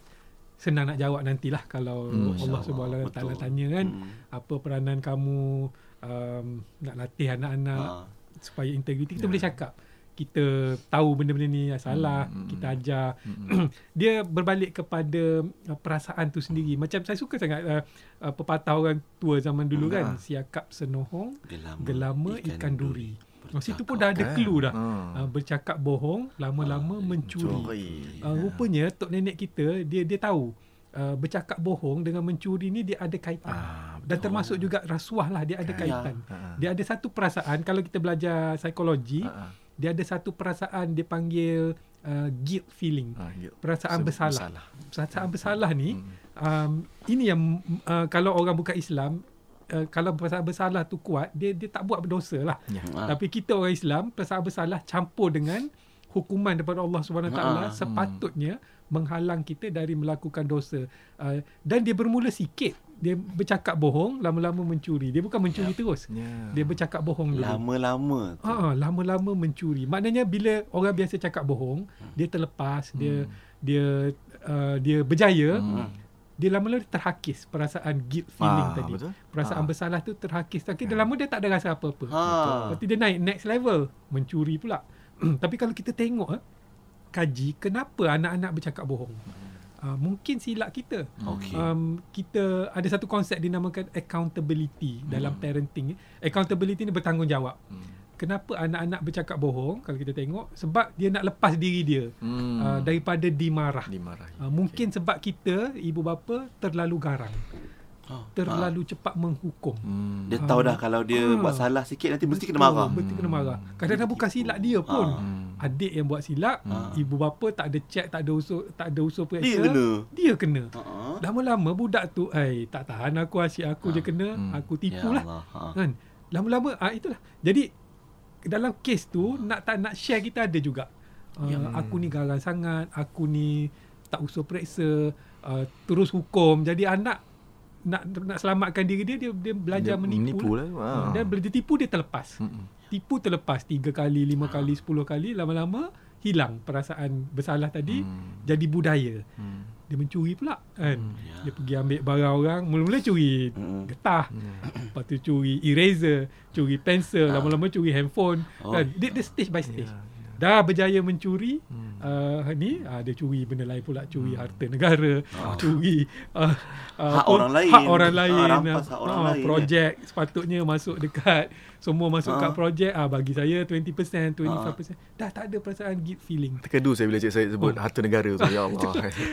senang nak jawab nantilah kalau Hmm, Allah. Subhanahu Wa Taala tanya kan Hmm. apa peranan kamu um, nak latih anak-anak Ha. supaya integriti kita boleh cakap kita tahu benda-benda ni salah Hmm. kita ajar. Dia berbalik kepada uh, perasaan tu sendiri. Macam saya suka sangat uh, uh, pepatah orang tua zaman dulu Hmm, kan siakap senohong Gelama, gelama ikan, duri, Oh, situ pun dah ada Kan? clue dah. Hmm. uh, bercakap bohong lama-lama Ah, mencuri. uh, Ya. rupanya tok nenek kita dia dia tahu uh, bercakap bohong dengan mencuri ni dia ada kaitan. Ah, dan termasuk juga rasuah lah dia ada kaitan. Ha. dia ada satu perasaan kalau kita belajar psikologi ha. Dia ada satu perasaan dia panggil uh, guilt feeling Ah, ya. perasaan Sebab bersalah. perasaan bersalah ni Hmm. um, ini yang uh, kalau orang bukan Islam uh, kalau perasaan bersalah tu kuat dia dia tak buat berdosa lah Ya. Ha. tapi kita orang Islam perasaan bersalah campur dengan hukuman daripada Allah Subhanahu Wa Taala Ha. sepatutnya menghalang kita dari melakukan dosa uh, dan dia bermula sikit dia bercakap bohong lama-lama mencuri dia bukan mencuri terus Ya. dia bercakap bohong dulu Lama-lama tu. Ha, lama-lama mencuri. Maknanya bila orang biasa cakap bohong, dia terlepas, dia dia uh, dia berjaya, Hmm. dia lama-lama terhakis perasaan guilt feeling Ah, tadi. betul. Perasaan Ah. bersalah tu terhakis. Tapi dah lama dia tak ada rasa apa-apa. Ha. Lepas tu dia naik next level, mencuri pula. Tapi kalau kita tengok eh, kaji kenapa anak-anak bercakap bohong. Uh, mungkin silap kita. Okey. Um, kita ada satu konsep dinamakan accountability dalam parenting. Accountability ni bertanggungjawab. Kenapa anak-anak bercakap bohong kalau kita tengok sebab dia nak lepas diri dia Hmm. uh, daripada dimarah. dimarahi. Uh, mungkin sebab kita ibu bapa terlalu garang, Ha. terlalu cepat menghukum. Hmm. Dia tahu dah kalau dia Ah. buat salah sikit nanti mesti kena marah. Mesti kena marah. Kadang-kadang bukan silap dia pun. Ah. Adik yang buat silap, Ah. ibu bapa tak ada check, tak ada usul, tak ada usul periksa. Dia kena. Dia kena. Ha. Lama-lama budak tu, eh tak tahan aku asyik aku je kena, Hmm. aku Ya tipulah. Allah. Ha. Kan? Lama-lama ah itulah. Jadi dalam kes tu nak tak nak share kita ada juga. Uh, aku ni garang sangat, aku ni tak usul periksa, uh, terus hukum. Jadi anak nak nak selamatkan diri dia dia, dia belajar Dia menipu. menipu lah. Ha, Ah. dan bila dia tipu dia terlepas. Mm-mm. Tipu terlepas tiga kali, lima kali, sepuluh kali, lama-lama hilang perasaan bersalah tadi Hmm. jadi budaya. Hmm. Dia mencuri pula kan. Ya. Dia pergi ambil barang orang, mula-mula curi Mm. getah. Lepas tu curi eraser, curi pensel, Ah. lama-lama curi handphone. Oh. Kan? Dia, dia stage by stage. Ya, Dah berjaya mencuri, Hmm. uh, ni uh, dia curi benda lain pula, curi harta negara, curi uh, uh, Hak orang lain. hak orang Ah, lain, rampas hak orang ah, lain, projek sepatutnya masuk dekat semua masuk Ah. kat projek ah bagi saya 20%, 25%. Dah tak ada perasaan guilt feeling. Terkedu saya bila cik saya sebut Oh. harta negara tu. Ya Allah.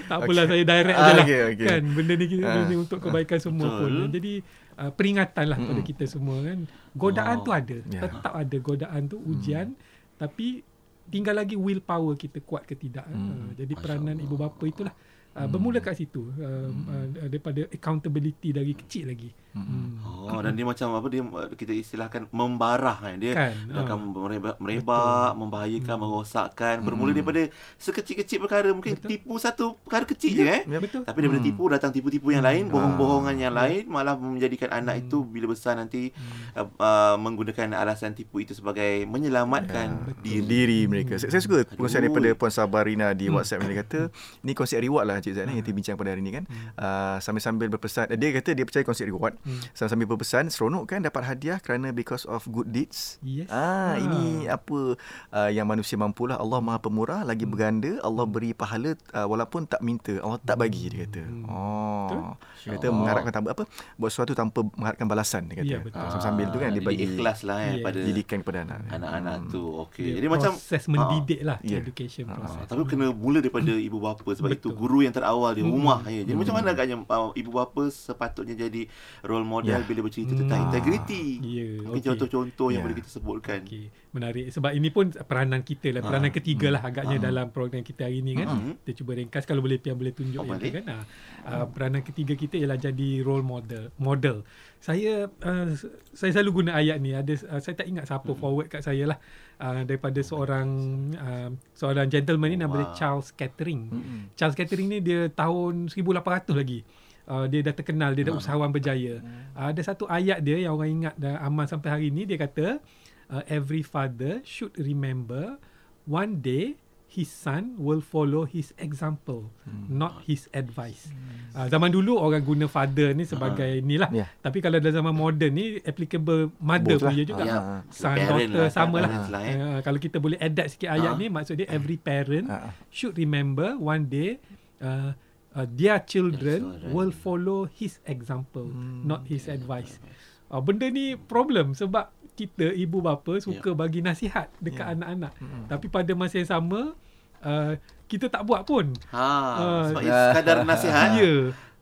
Tak apalah saya direct Ah, je lah. okey, okey. Kan benda ni kita Ah. benda ni untuk kebaikan semua Betul. pun. Jadi uh, peringatan lah kepada kita semua kan. Godaan Oh. tu ada. Ya. Tetap ada godaan tu ujian tapi tinggal lagi willpower kita kuat ke tidak. Uh, jadi peranan ibu bapa itulah uh, bermula kat situ uh, uh, daripada accountability dari kecil lagi. Hmm. Oh, dan dia macam apa dia kita istilahkan membarah kan. Dia Kan, dia ah. akan merebak, merebak membahayakan, merosakkan bermula daripada sekecil-kecil perkara mungkin Betul. tipu satu perkara kecil je eh. Ya, betul. Tapi daripada tipu datang tipu-tipu yang lain, bohong-bohongan yang lain malah menjadikan anak itu bila besar nanti uh, uh, menggunakan alasan tipu itu sebagai menyelamatkan diri, diri. diri mereka. Saya, saya suka Aduh. daripada Puan Sabarina di WhatsApp yang dia kata, ni konsep reward lah Cik Zaid ni yang kita bincang pada hari ni kan. Hmm. Uh, sambil-sambil berpesan dia kata dia percaya konsep reward. Hmm. Sambil-sambil berpesan seronok kan dapat hadiah kerana because of good deeds. Yes. Ah, Ah. ini apa uh, yang manusia mampulah. Allah Maha Pemurah lagi Hmm. berganda. Allah beri pahala uh, walaupun tak minta. Allah tak bagi dia kata. Hmm. Oh. Dia kata Allah. mengharapkan tanpa apa? Buat sesuatu tanpa mengharapkan balasan dia kata. Ya, betul. Ah, sambil tu kan dia bagi ikhlas lah eh Yes. pada didikan kepada anak. anak-anak Hmm. tu. Okey. Dia Jadi macam proses mendidik lah Ya. education Ah, proses. Ah, tapi kena mula daripada ibu bapa sebab itu Betul. guru yang terawal di Hmm. rumah ya. Jadi macam mana agaknya uh, ibu bapa sepatutnya jadi role model Ya. bila bercerita tentang Hmm. integriti. Ya, Mungkin okey. contoh-contoh yang Ya. boleh kita sebutkan. Okey, menarik. Sebab ini pun peranan kita lah, peranan Ah. ketiga lah agaknya Ah. dalam program kita hari ni kan. Ah. Kita cuba ringkas kalau boleh Pian boleh tunjuk Oh, yang tu boleh. kan. Ah, ah, peranan ketiga kita ialah jadi role model. Model. Saya uh, saya selalu guna ayat ni. Ada uh, saya tak ingat siapa forward kat saya lah. Uh, daripada seorang uh, seorang gentleman ni nama dia. Charles Kettering. Mm-mm. Charles Kettering ni dia tahun 1800 lagi. Uh, dia dah terkenal, dia dah Ah. usahawan berjaya. Uh, ada satu ayat dia yang orang ingat dan amal sampai hari ni dia kata uh, every father should remember one day his son will follow his example Hmm. not his advice. Uh, zaman dulu orang guna father ni sebagai ni lah. Ya. Tapi kalau dalam zaman moden ni applicable mother Both pun lah. juga. Ya. Son Parent daughter lah, sama lah. lah, eh. Uh, kalau kita boleh adapt sikit ayat Ah. ni maksud dia every parent ah. should remember one day uh, uh, their children will follow his example Hmm. not his advice. Uh, benda ni problem sebab kita ibu bapa suka bagi nasihat dekat Ya. anak-anak. Tapi pada masa yang sama uh, kita tak buat pun. Ha, Ah, sebab ia sekadar nasihat. Ya.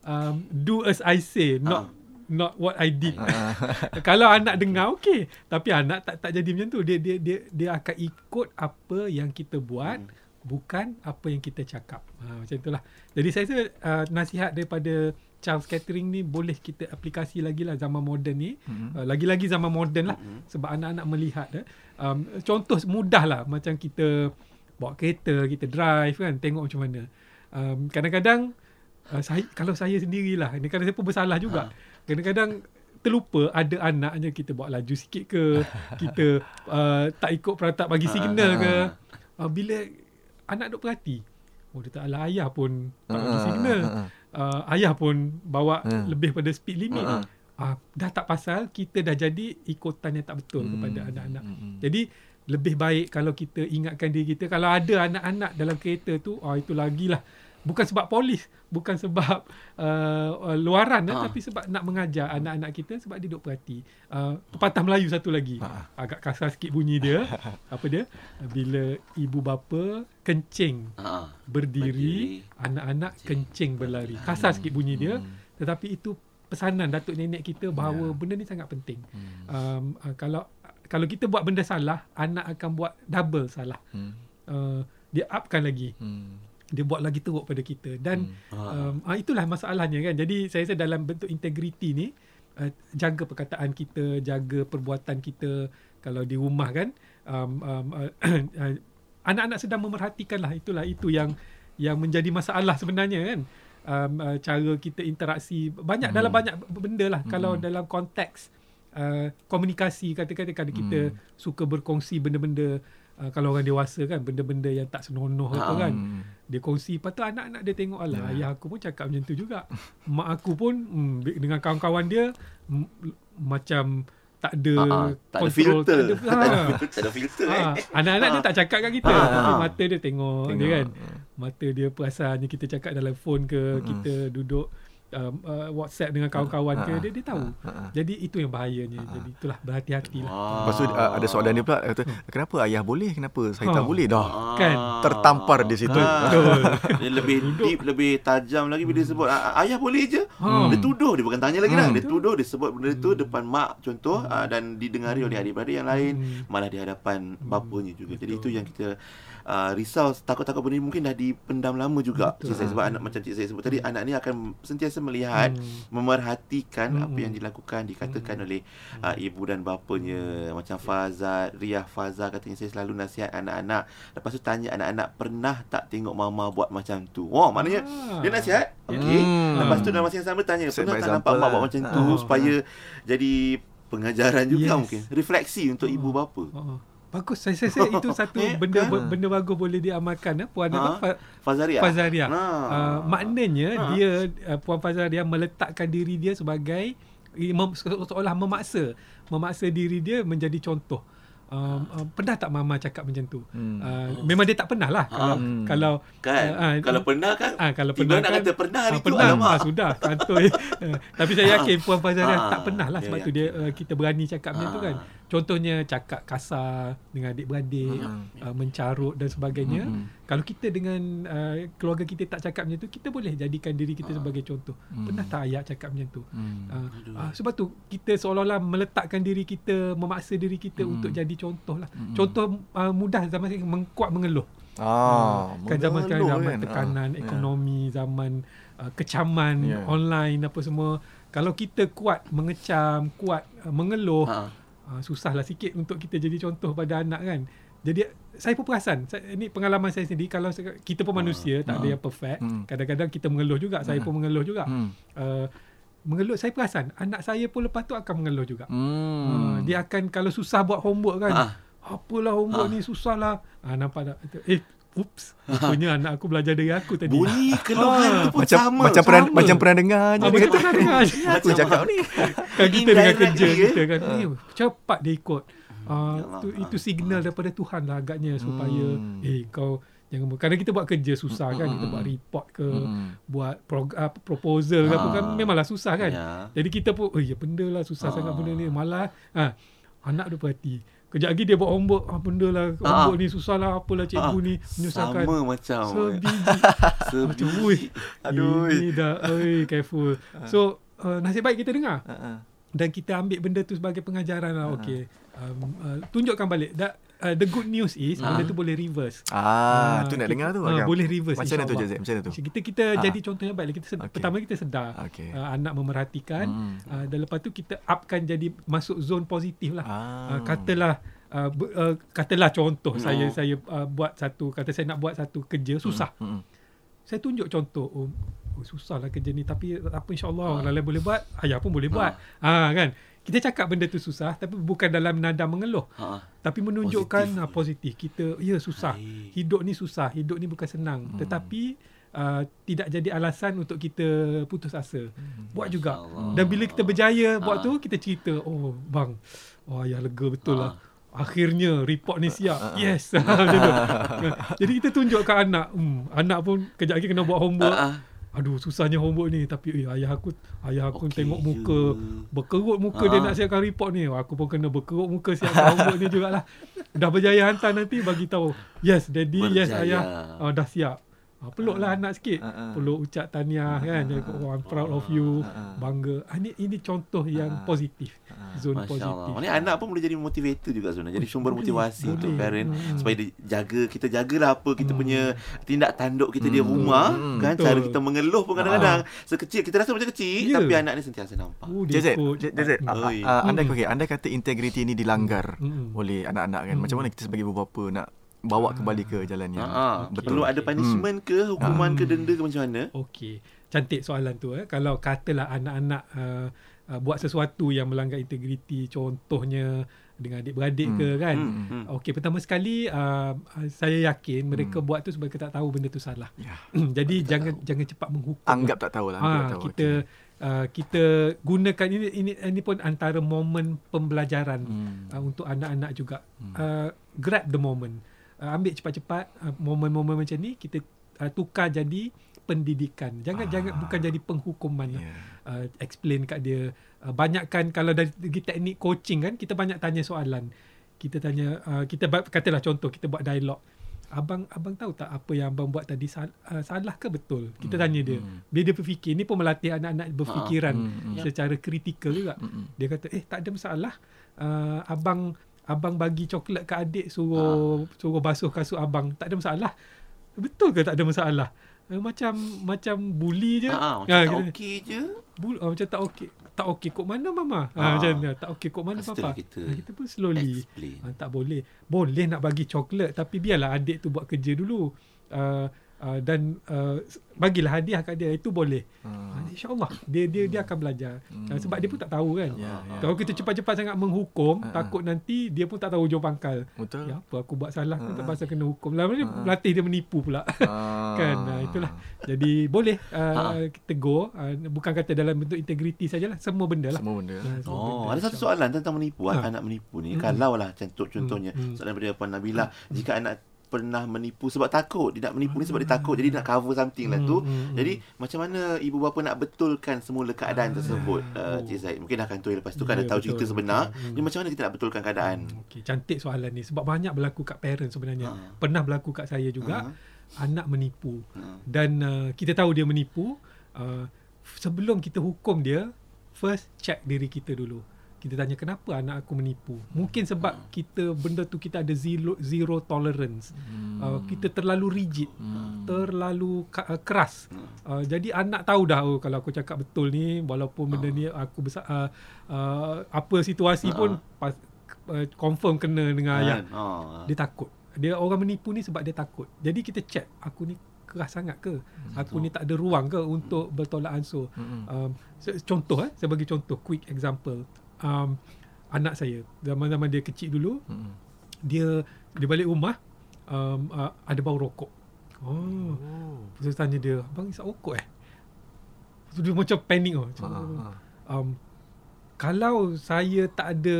Um, do as I say, not Ah. not what I did. Kalau anak dengar okey, tapi anak tak tak jadi macam tu. Dia dia dia dia akan ikut apa yang kita buat, Hmm. bukan apa yang kita cakap. Ha, macam itulah. Jadi saya rasa uh, nasihat daripada Charles Catering ni boleh kita aplikasi lagi lah zaman moden ni. Mm-mm. Uh, lagi-lagi zaman moden lah. Mhm. Sebab anak-anak melihat. Eh. Um, contoh mudah lah macam kita bawa kereta, kita drive kan, tengok macam mana. Um, kadang-kadang uh, saya kalau saya sendirilah, ni kadang saya pun bersalah juga. Kadang-kadang terlupa ada anaknya kita bawa laju sikit ke, kita uh, tak ikut peratap bagi signal ke. Uh, bila anak duk perhati, oh dia tak ala ayah pun tak bagi signal. Uh, ayah pun bawa Ah. lebih pada speed limit. Ah, dah tak pasal kita dah jadi ikutan yang tak betul Hmm. kepada anak-anak. Hmm. Jadi lebih baik kalau kita ingatkan diri kita kalau ada anak-anak dalam kereta tu ah itu lagilah bukan sebab polis bukan sebab uh, uh, luaran eh, Ah. tapi sebab nak mengajar anak-anak kita sebab dia duk perhati uh, pepatah Melayu satu lagi Ah. agak kasar sikit bunyi dia apa dia bila ibu bapa kencing Ha. berdiri, Berdiri, anak-anak kencing, kencing berlari kasar sikit bunyi dia Hmm. tetapi itu pesanan datuk nenek kita bahawa Ya. benda ni sangat penting Hmm. um, uh, kalau kalau kita buat benda salah anak akan buat double salah Hmm. uh, dia upkan lagi Hmm. dia buat lagi teruk pada kita dan Ah. um, uh, itulah masalahnya kan jadi saya rasa dalam bentuk integriti ni uh, jaga perkataan kita jaga perbuatan kita kalau di rumah kan um, um, uh, uh, anak-anak sedang memerhatikan lah itulah itu yang yang menjadi masalah sebenarnya kan um, uh, cara kita interaksi banyak Hmm. dalam banyak benda lah kalau Hmm. dalam konteks uh, komunikasi kata-kata kalau kita Hmm. suka berkongsi benda-benda uh, kalau orang dewasa kan benda-benda yang tak senonoh Ha. apa kan Hmm. dia kongsi lepas tu anak-anak dia tengok alah Ya. ayah aku pun cakap macam tu juga mak aku pun mm, dengan kawan-kawan dia mm, macam tak ada Ha, ha. Tak ada control, filter. tak ada, ha. filter. Tak ada filter eh. Ha, anak-anak dia Ha. tak cakap kat kita Ha, tapi mata dia tengok, dia Tengok. kan mata dia perasannya kita cakap dalam phone ke Mm-mm. kita duduk um, uh, WhatsApp dengan kawan-kawan ke Ha, dia dia tahu Ha, ha. jadi itu yang bahayanya jadi itulah berhati-hatilah Ah. Lepas tu uh, ada soalan dia pula kata kenapa ayah boleh kenapa saya tak Ha. boleh dah Ah. Kan? tertampar di situ. Ah. Betul. Dia lebih deep, lebih tajam lagi bila dia sebut "Ah, ayah boleh je. Hmm. Dia tuduh, dia bukan tanya lagi dah. Hmm. Dia tuduh, dia sebut benda tu depan mak contoh ah, dan didengari oleh adik-beradik yang lain, Hmm. malah di hadapan bapanya juga. Jadi itu yang kita uh, risau takut-takut benda ni mungkin dah dipendam lama juga. Betul. Cik saya sebab anak macam cik saya sebut tadi anak ni akan sentiasa melihat, Hmm. memerhatikan Hmm. apa yang dilakukan dikatakan oleh uh, ibu dan bapanya macam Fazat, Riah Fazal katanya saya selalu nasihat anak-anak. Lepas tu tanya anak-anak pernah tak tengok mama buat macam tu. Wah, maknanya Ah. dia nasihat. Okey. Hmm. Lepas tu dalam masa yang sama tanya Set pernah tak nampak example mak buat lah. macam tu Ah. supaya jadi pengajaran juga Yes. mungkin. Refleksi untuk ibu bapa. Oh. Bagus. Saya saya, saya itu satu Eh, benda kan? benda bagus boleh diamalkan eh. Puan Ha? apa? Fa- Fazaria. Fazaria. Ha. Uh, maknanya Ha. dia uh, Puan Fazaria meletakkan diri dia sebagai eh, mem, se- seolah memaksa memaksa diri dia menjadi contoh. Um, uh, pernah tak mama cakap macam tu? Hmm. Uh, memang dia tak pernah lah. Kalau Hmm. kalau Kan? Ah, ah, kalau pernah kan? Ah kalau pernah nak kata pernah hari ah, tu, pernah alamak. ah, sudah kantoi. Ah, Tapi saya yakin Puan Fazaria Ah, tak pernah lah dia sebab tu dia uh, kita berani cakap macam tu Ah. kan. Contohnya cakap kasar dengan adik-beradik, Hmm. uh, mencarut dan sebagainya. Hmm. Kalau kita dengan uh, keluarga kita tak cakap macam tu, kita boleh jadikan diri kita sebagai contoh. Hmm. Pernah tak ayah cakap macam tu? Hmm. Uh, uh, sebab tu kita seolah-olah meletakkan diri kita, memaksa diri kita Hmm. untuk jadi contoh lah. Hmm. Contoh uh, mudah zaman sekarang mengkuat mengeluh. Ah, kan zaman sekarang zaman kan? tekanan Ah, ekonomi, zaman uh, kecaman Ya. online apa semua. Kalau kita kuat mengecam, kuat uh, mengeluh, Ha. Uh, susahlah sikit untuk kita jadi contoh pada anak kan. Jadi saya pun perasan, saya, ini pengalaman saya sendiri kalau saya, kita pun manusia, tak ada yang perfect. Hmm. Kadang-kadang kita mengeluh juga, saya pun mengeluh juga. Hmm. Uh, mengeluh saya perasan anak saya pun lepas tu akan mengeluh juga. Hmm. Uh, dia akan kalau susah buat homework kan. Ha. Apalah homework ni susah lah. Ah nampak tak? Eh, oops. Rupanya anak aku belajar dari aku tadi. Bunyi keluhan tu pun macam sama. macam pernah sama. macam pernah dengar je Ah, macam pernah dengar je. Aku cakap ni. kan kita dengan kerja kita kan. Eh, cepat dia ikut. Uh, Allah. tu, itu signal daripada Tuhan lah agaknya supaya Hmm. eh kau jangan buat. Kadang kita buat kerja susah kan. Kita buat report ke, Hmm. buat prog- apa, proposal ke apa kan Ah. memanglah susah kan. Ya. Jadi kita pun, oh ya benda lah susah Ah. sangat benda ni. Malah, ha, anak dia perhati. Kejap lagi dia buat homework, ah, benda lah, Ah. homework ni susah lah, apalah cikgu Ah, ni menyusahkan. Sama macam. Sebiji. Sebiji. Macam, ui, Aduh. ini dah, oi, careful. So, uh, nasib baik kita dengar. Ha, ha. Dan kita ambil benda tu sebagai pengajaran lah, okay. Um, uh, tunjukkan balik. That, uh, the good news is, Ah. benda tu boleh reverse. Ah, Ah, tu nak kita- dengar tu. ah, Agam. boleh reverse, Macam mana tu. Jazz? Macam mana tu? Kita kita Ah. jadi contoh yang baik. Kita sedar, Okay. Pertama kita sedar Okey. uh, anak memerhatikan Hmm. uh, dan lepas tu kita upkan jadi masuk zone positif lah. Ah. Uh, katalah uh, uh, katalah contoh Hmm. saya saya uh, buat satu kata saya nak buat satu kerja susah. Hmm. Saya tunjuk contoh oh, oh susahlah kerja ni tapi apa insyaallah Ah. orang lain boleh buat, ayah pun boleh buat. Ha kan. Kita cakap benda tu susah tapi bukan dalam nada mengeluh. Ha. Tapi menunjukkan Positif. positif, positif. Kita ya susah. Baik. Hidup ni susah, hidup ni bukan senang. Hmm. Tetapi uh, tidak jadi alasan untuk kita putus asa. Hmm. Buat juga. Allah. Dan bila kita berjaya buat Ah. tu kita cerita, oh bang, oh ayah lega betul Ah. lah. Akhirnya report ni siap. Yes. Macam tu. Jadi kita tunjuk kat anak, hmm, anak pun kejap lagi kena buat homework. Aduh susahnya homework ni tapi eh, ayah aku ayah aku Okey tengok muka berkerut muka dia Ah. nak siapkan report ni. Aku pun kena berkerut muka siapkan homework ni jugalah. Dah berjaya hantar nanti bagi tahu. Yes daddy, yes Berjaya. ayah. Ah, dah siap. Ah, peluklah anak sikit. Ah, ah. Peluk ucap tahniah kan. Jadi oh, I'm proud of you. Ah, ah. Bangga. Ah, ini ini contoh yang Ah. positif. Zone Masya positif. Allah. Ni anak pun boleh jadi motivator juga sebenarnya. Jadi sumber Boleh, motivasi untuk boleh. parent Hmm. supaya dia jaga kita jagalah apa kita Hmm. punya tindak tanduk kita di Hmm. rumah Hmm. kan Betul. cara kita mengeluh pun kadang-kadang sekecil kita rasa macam kecil Ya. tapi anak ni sentiasa nampak. Oi. ah, anda okey, anda kata integriti ni dilanggar oleh anak-anak kan. Macam mana kita sebagai bapa nak bawa Ah. kembali ke jalan yang Ha, ha. betul? Perlu ada punishment ke, hukuman ke, denda ke macam mana? Okey. Cantik soalan tu eh. Kalau katalah anak-anak uh, uh, buat sesuatu yang melanggar integriti, contohnya dengan adik-beradik Hmm. ke kan. Hmm, hmm. Okey, pertama sekali uh, uh, saya yakin mereka Hmm. buat tu sebab mereka tak tahu benda tu salah. Ya. Jadi jangan jangan cepat menghukum. Anggap tak tahulah. ha, anggap tak tahu. kita uh, kita gunakan ini ini ini pun antara momen pembelajaran Hmm. uh, untuk anak-anak juga. Uh, grab the moment. Uh, ambil cepat-cepat uh, momen-momen macam ni kita uh, tukar jadi pendidikan. Jangan Ah. jangan bukan jadi penghukuman. Ya. Yeah. Uh, explain kat dia. Uh, banyakkan kalau dari segi teknik coaching kan kita banyak tanya soalan. Kita tanya uh, kita katalah contoh kita buat dialog. Abang abang tahu tak apa yang abang buat tadi sal, uh, salah ke betul? Kita tanya dia. hmm. Bila dia berfikir ni pun melatih anak-anak berfikiran Hmm, hmm. secara kritikal juga. Hmm. Dia kata eh tak ada masalah. Uh, abang abang bagi coklat ke adik suruh suruh basuh kasut abang. Tak ada masalah. Betul ke tak ada masalah? Uh, macam macam bully je. Ha, macam Ah, tak okey je. Bul, uh, macam tak okey. Tak okey kok mana mama? Ha, Ah. macam. Tak okey kok mana tu papa? kita Ah, kita pun slowly. Explain. Ha, tak boleh. Boleh nak bagi coklat tapi biarlah adik tu buat kerja dulu. Uh, uh, dan uh, bagilah hadiah kat dia itu boleh. Hmm. Uh, InsyaAllah dia dia dia akan belajar. Uh, sebab dia pun tak tahu kan. Ya, ya. Kalau kita cepat-cepat sangat menghukum, Ha, ha. takut nanti dia pun tak tahu hujung pangkal. Betul. Ya apa aku buat salah Ha, uh, ha. pasal kena hukum. Lama ni Ha, ha. latih dia menipu pula. Ah. kan uh, itulah. Jadi boleh Ha. uh, tegur uh, bukan kata dalam bentuk integriti sajalah semua benda lah. Semua benda. Uh, semua Oh, benda, ada satu soalan tentang menipu, Ha. anak menipu ni. Mm-mm. Kalau lah contoh contohnya, Mm-mm. soalan daripada Puan Nabila, jika anak pernah menipu sebab takut, dia nak menipu ni sebab dia takut, jadi dia nak cover something lah tu. Mm, mm, mm. Jadi macam mana ibu bapa nak betulkan semula keadaan Ah. tersebut, uh. Cik Zaid? Mungkin dah kantor lepas tu kan Ya, dah tahu betul, cerita sebenar. betul. Jadi macam mana kita nak betulkan keadaan? Okey, cantik soalan ni sebab banyak berlaku kat parent sebenarnya. Ha. Pernah berlaku kat saya juga. Anak menipu. Ha. Dan uh, kita tahu dia menipu, uh, sebelum kita hukum dia, first check diri kita dulu. Kita tanya kenapa anak aku menipu. Mungkin sebab kita benda tu kita ada zero zero tolerance. Hmm. Uh, kita terlalu rigid, Hmm. terlalu ka- uh, keras. Uh, jadi anak tahu dah oh kalau aku cakap betul ni walaupun benda ni aku besar uh, uh, apa situasi pun pas, uh, confirm kena dengan ayah. Kan? Ha. Dia takut. Dia orang menipu ni sebab dia takut. Jadi kita check aku ni keras sangat ke? Aku ni tak ada ruang ke untuk bertolak ansur? Um, se- contoh eh, saya bagi contoh quick example. Um, anak saya zaman-zaman dia kecil dulu, Mm-mm. dia dia balik rumah um, uh, ada bau rokok. Oh. Tu saya tanya dia, "Abang isap rokok eh?" Tu dia macam panik oh. Macam, Ha, ha. um, kalau saya tak ada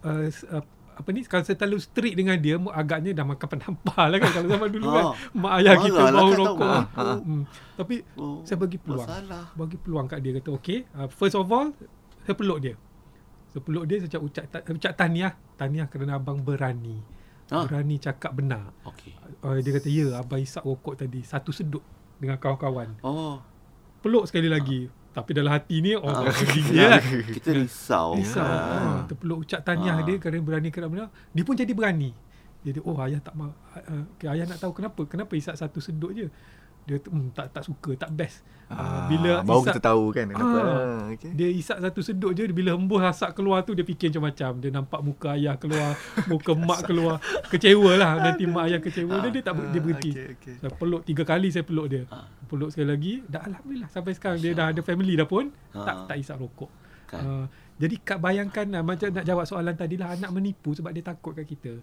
uh, uh, apa ni kalau saya terlalu strict dengan dia agaknya dah makan penampar lah kan kalau zaman dulu kan Ha. mak ayah kita lah bau kan rokok ha. hmm. tapi Oh, saya bagi peluang Masalah. bagi peluang kat dia kata okey uh, first of all saya peluk dia saya peluk dia saya ucap, ucap tahniah tahniah kerana abang berani Ha. berani cakap benar Okey. uh, dia kata ya abang isap rokok tadi satu sedut dengan kawan-kawan Oh, peluk sekali lagi tapi dalam hati ni oh Ah. dia lah kita risau. Risau. Ha. Ha, terpeluk ucap tahniah Ah. dia kerana berani kerana benar. Dia pun jadi berani. Dia oh ayah tak mau uh, okay, ayah nak tahu kenapa? Kenapa isap satu sedut je? Dia tu hmm, tak tak suka, tak best. Ah, Uh, bila baru isap, kita tahu kan kenapa. Ah. Ah, okey. dia isap satu sedut je bila hembus asap keluar tu dia fikir macam-macam. Dia nampak muka ayah keluar, muka mak keluar. Kecewa lah nanti mak ayah kecewa. Dia, dia tak dia berhenti. Okey, okey. Saya peluk tiga kali saya peluk dia. Ah. Peluk sekali lagi. Dah alhamdulillah sampai sekarang dia dah ada family dah pun Ah. tak tak isap rokok. Kan. Uh, jadi kat bayangkan uh, macam nak jawab soalan tadi lah anak menipu sebab dia takut kat kita.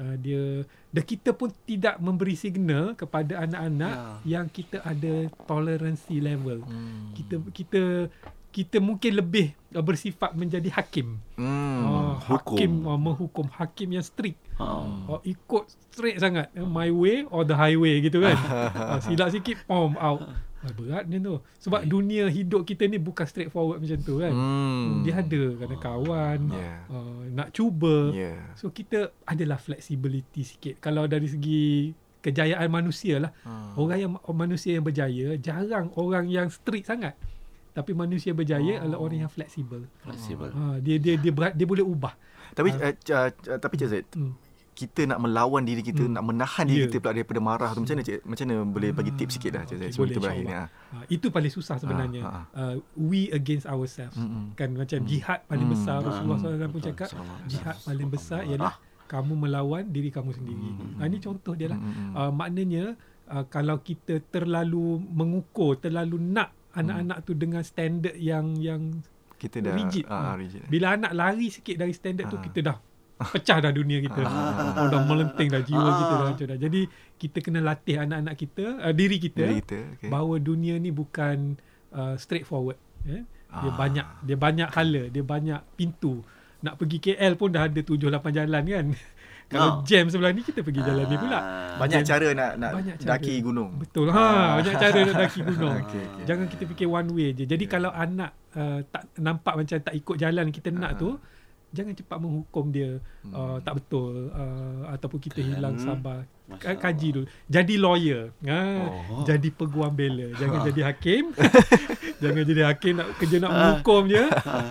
Uh, dia dan kita pun tidak memberi signal kepada anak-anak Ya. yang kita ada toleransi level. Hmm. Kita kita kita mungkin lebih uh, bersifat menjadi hakim. Hmm. Uh, hukum. hakim uh, menghukum hakim yang strict. Ha. Oh, ikut straight sangat my way or the highway gitu kan. uh, silap sikit pom out. Ah, berat ni tu. Sebab dunia hidup kita ni bukan straightforward macam tu kan. Hmm. Dia ada kena kawan, Yeah. uh, nak cuba. Yeah. So kita adalah flexibility sikit. Kalau dari segi kejayaan manusia lah. Hmm. Orang yang manusia yang berjaya jarang orang yang strict sangat. Tapi manusia berjaya adalah orang yang fleksibel. Fleksibel. Ha, dia dia dia berat, dia boleh ubah. Tapi uh, uh, uh, tapi Cik Zaid, Hmm. Kita nak melawan diri kita, Hmm. nak menahan diri Ya. kita pula daripada marah tu macam mana Cik? Macam mana boleh bagi tips sikit dah Cik Okey, sebelum kita berakhir ni. Ha, itu paling susah sebenarnya. Ah, ah. Uh, we against ourselves. Mm-mm. Kan macam jihad paling Hmm. besar Ah, Rasulullah hmm. SAW pun cakap jihad paling besar ialah kamu melawan diri kamu sendiri. Hmm. Ha, ini contoh dia lah. Mm-mm. Uh, maknanya uh, kalau kita terlalu mengukur, terlalu nak anak-anak tu dengan standard yang yang Kita dah rigid. Ha. rigid. Bila anak lari sikit dari standard tu Ah. kita dah pecah dah dunia kita. Ah. Dah melenting dah jiwa Ah. kita dah hancur dah. Jadi kita kena latih anak-anak kita, uh, diri kita, Diri kita, okey. bahawa dunia ni bukan uh, straightforward. Eh? Dia Ah. banyak dia banyak hala, dia banyak pintu. Nak pergi KL pun dah ada 7 8 jalan kan. Ah. Kalau jam sebelah ni kita pergi jalan ni pula. Ah. Banyak Jadi- cara nak nak banyak cara. daki gunung. Betul. Ha, banyak cara nak daki gunung. Okey, okey. Jangan kita fikir one way je. Jadi Ya. kalau anak uh, tak nampak macam tak ikut jalan kita nak Ah. tu, jangan cepat menghukum dia Hmm. uh, tak betul uh, ataupun kita hilang Hmm. sabar. Masya Ka- Kaji dulu. Jadi lawyer. Ha, Oh. jadi peguam bela. Jangan jadi hakim. jangan jadi hakim nak kerja nak menghukum je.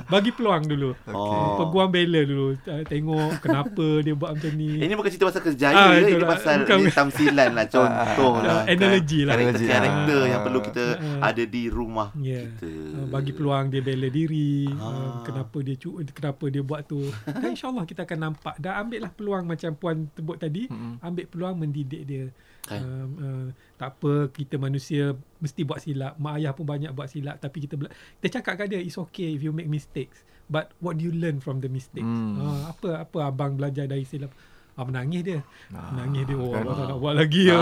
Bagi peluang dulu. Oh. Peguam bela dulu. Tengok kenapa dia buat macam ni. Ini bukan cerita pasal kerjaya Ah, ini itulah. pasal Bukan- ini tamsilan lah, contoh Ah, lah. analogy lah. Karakter-karakter Ah. yang perlu kita Ah. ada di rumah Ya. kita. Bagi peluang dia bela diri Ah. kenapa dia cu- kenapa dia buat tu dan insyaallah kita akan nampak dan ambil lah peluang macam puan sebut tadi ambil peluang mendidik dia Um, uh, tak apa kita manusia mesti buat silap. Mak ayah pun banyak buat silap tapi kita bela- kita cakap kat dia it's okay if you make mistakes. But what do you learn from the mistakes? Hmm. Uh, apa apa abang belajar dari silap? Ah, menangis dia. Ah, menangis dia. Oh? Allah tak nak buat lagi Ah. ya.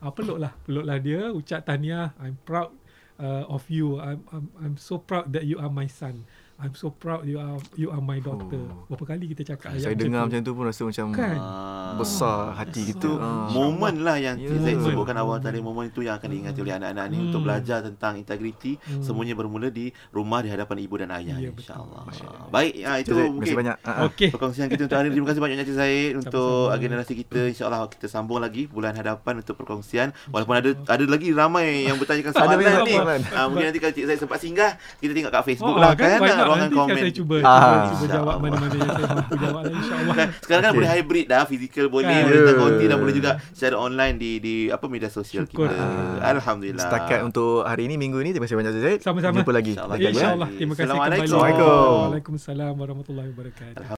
Ah, peluklah, peluklah dia, ucap tahniah. I'm proud uh, of you. I'm, I'm I'm so proud that you are my son. I'm so proud you are you are my daughter. Oh. Berapa kali kita cakap Saya dengar macam tu pun rasa macam Kan? Ah. besar hati kita. Itu Ah. momen lah yang Ya. yeah. Zaid sebutkan awal tadi momen itu yang akan diingati oleh anak-anak ni Hmm. untuk belajar tentang integriti Hmm. semuanya bermula di rumah di hadapan ibu dan ayah Ya, insyaallah. Baik, ah, itu Cik mungkin Terima kasih banyak. Ah, ah. Okey. perkongsian kita untuk hari ini. Terima kasih banyak Encik Zaid untuk Sama-sama. generasi kita. InsyaAllah kita sambung lagi bulan hadapan untuk perkongsian. Walaupun ada ada lagi ramai yang bertanyakan soalan ni. Ah, mungkin nanti kalau Cik Zaid sempat singgah, kita tengok kat Facebook Oh, lah kan, kan. Ruangan Nanti komen. saya cuba, Ah. cuba, cuba jawab mana-mana yang saya mampu jawab lah insyaAllah. Kan, sekarang kan Okey. boleh hybrid dah, fizikal boleh, Kan. boleh konti dan boleh juga secara online di di apa media sosial Syukur. kita. Ah. Alhamdulillah. Setakat untuk hari ini minggu ini terima kasih banyak Zaid. Sama-sama. Jumpa lagi. InsyaAllah. Ya. InsyaAllah. Terima kasih kembali. Assalamualaikum. Waalaikumsalam warahmatullahi wabarakatuh.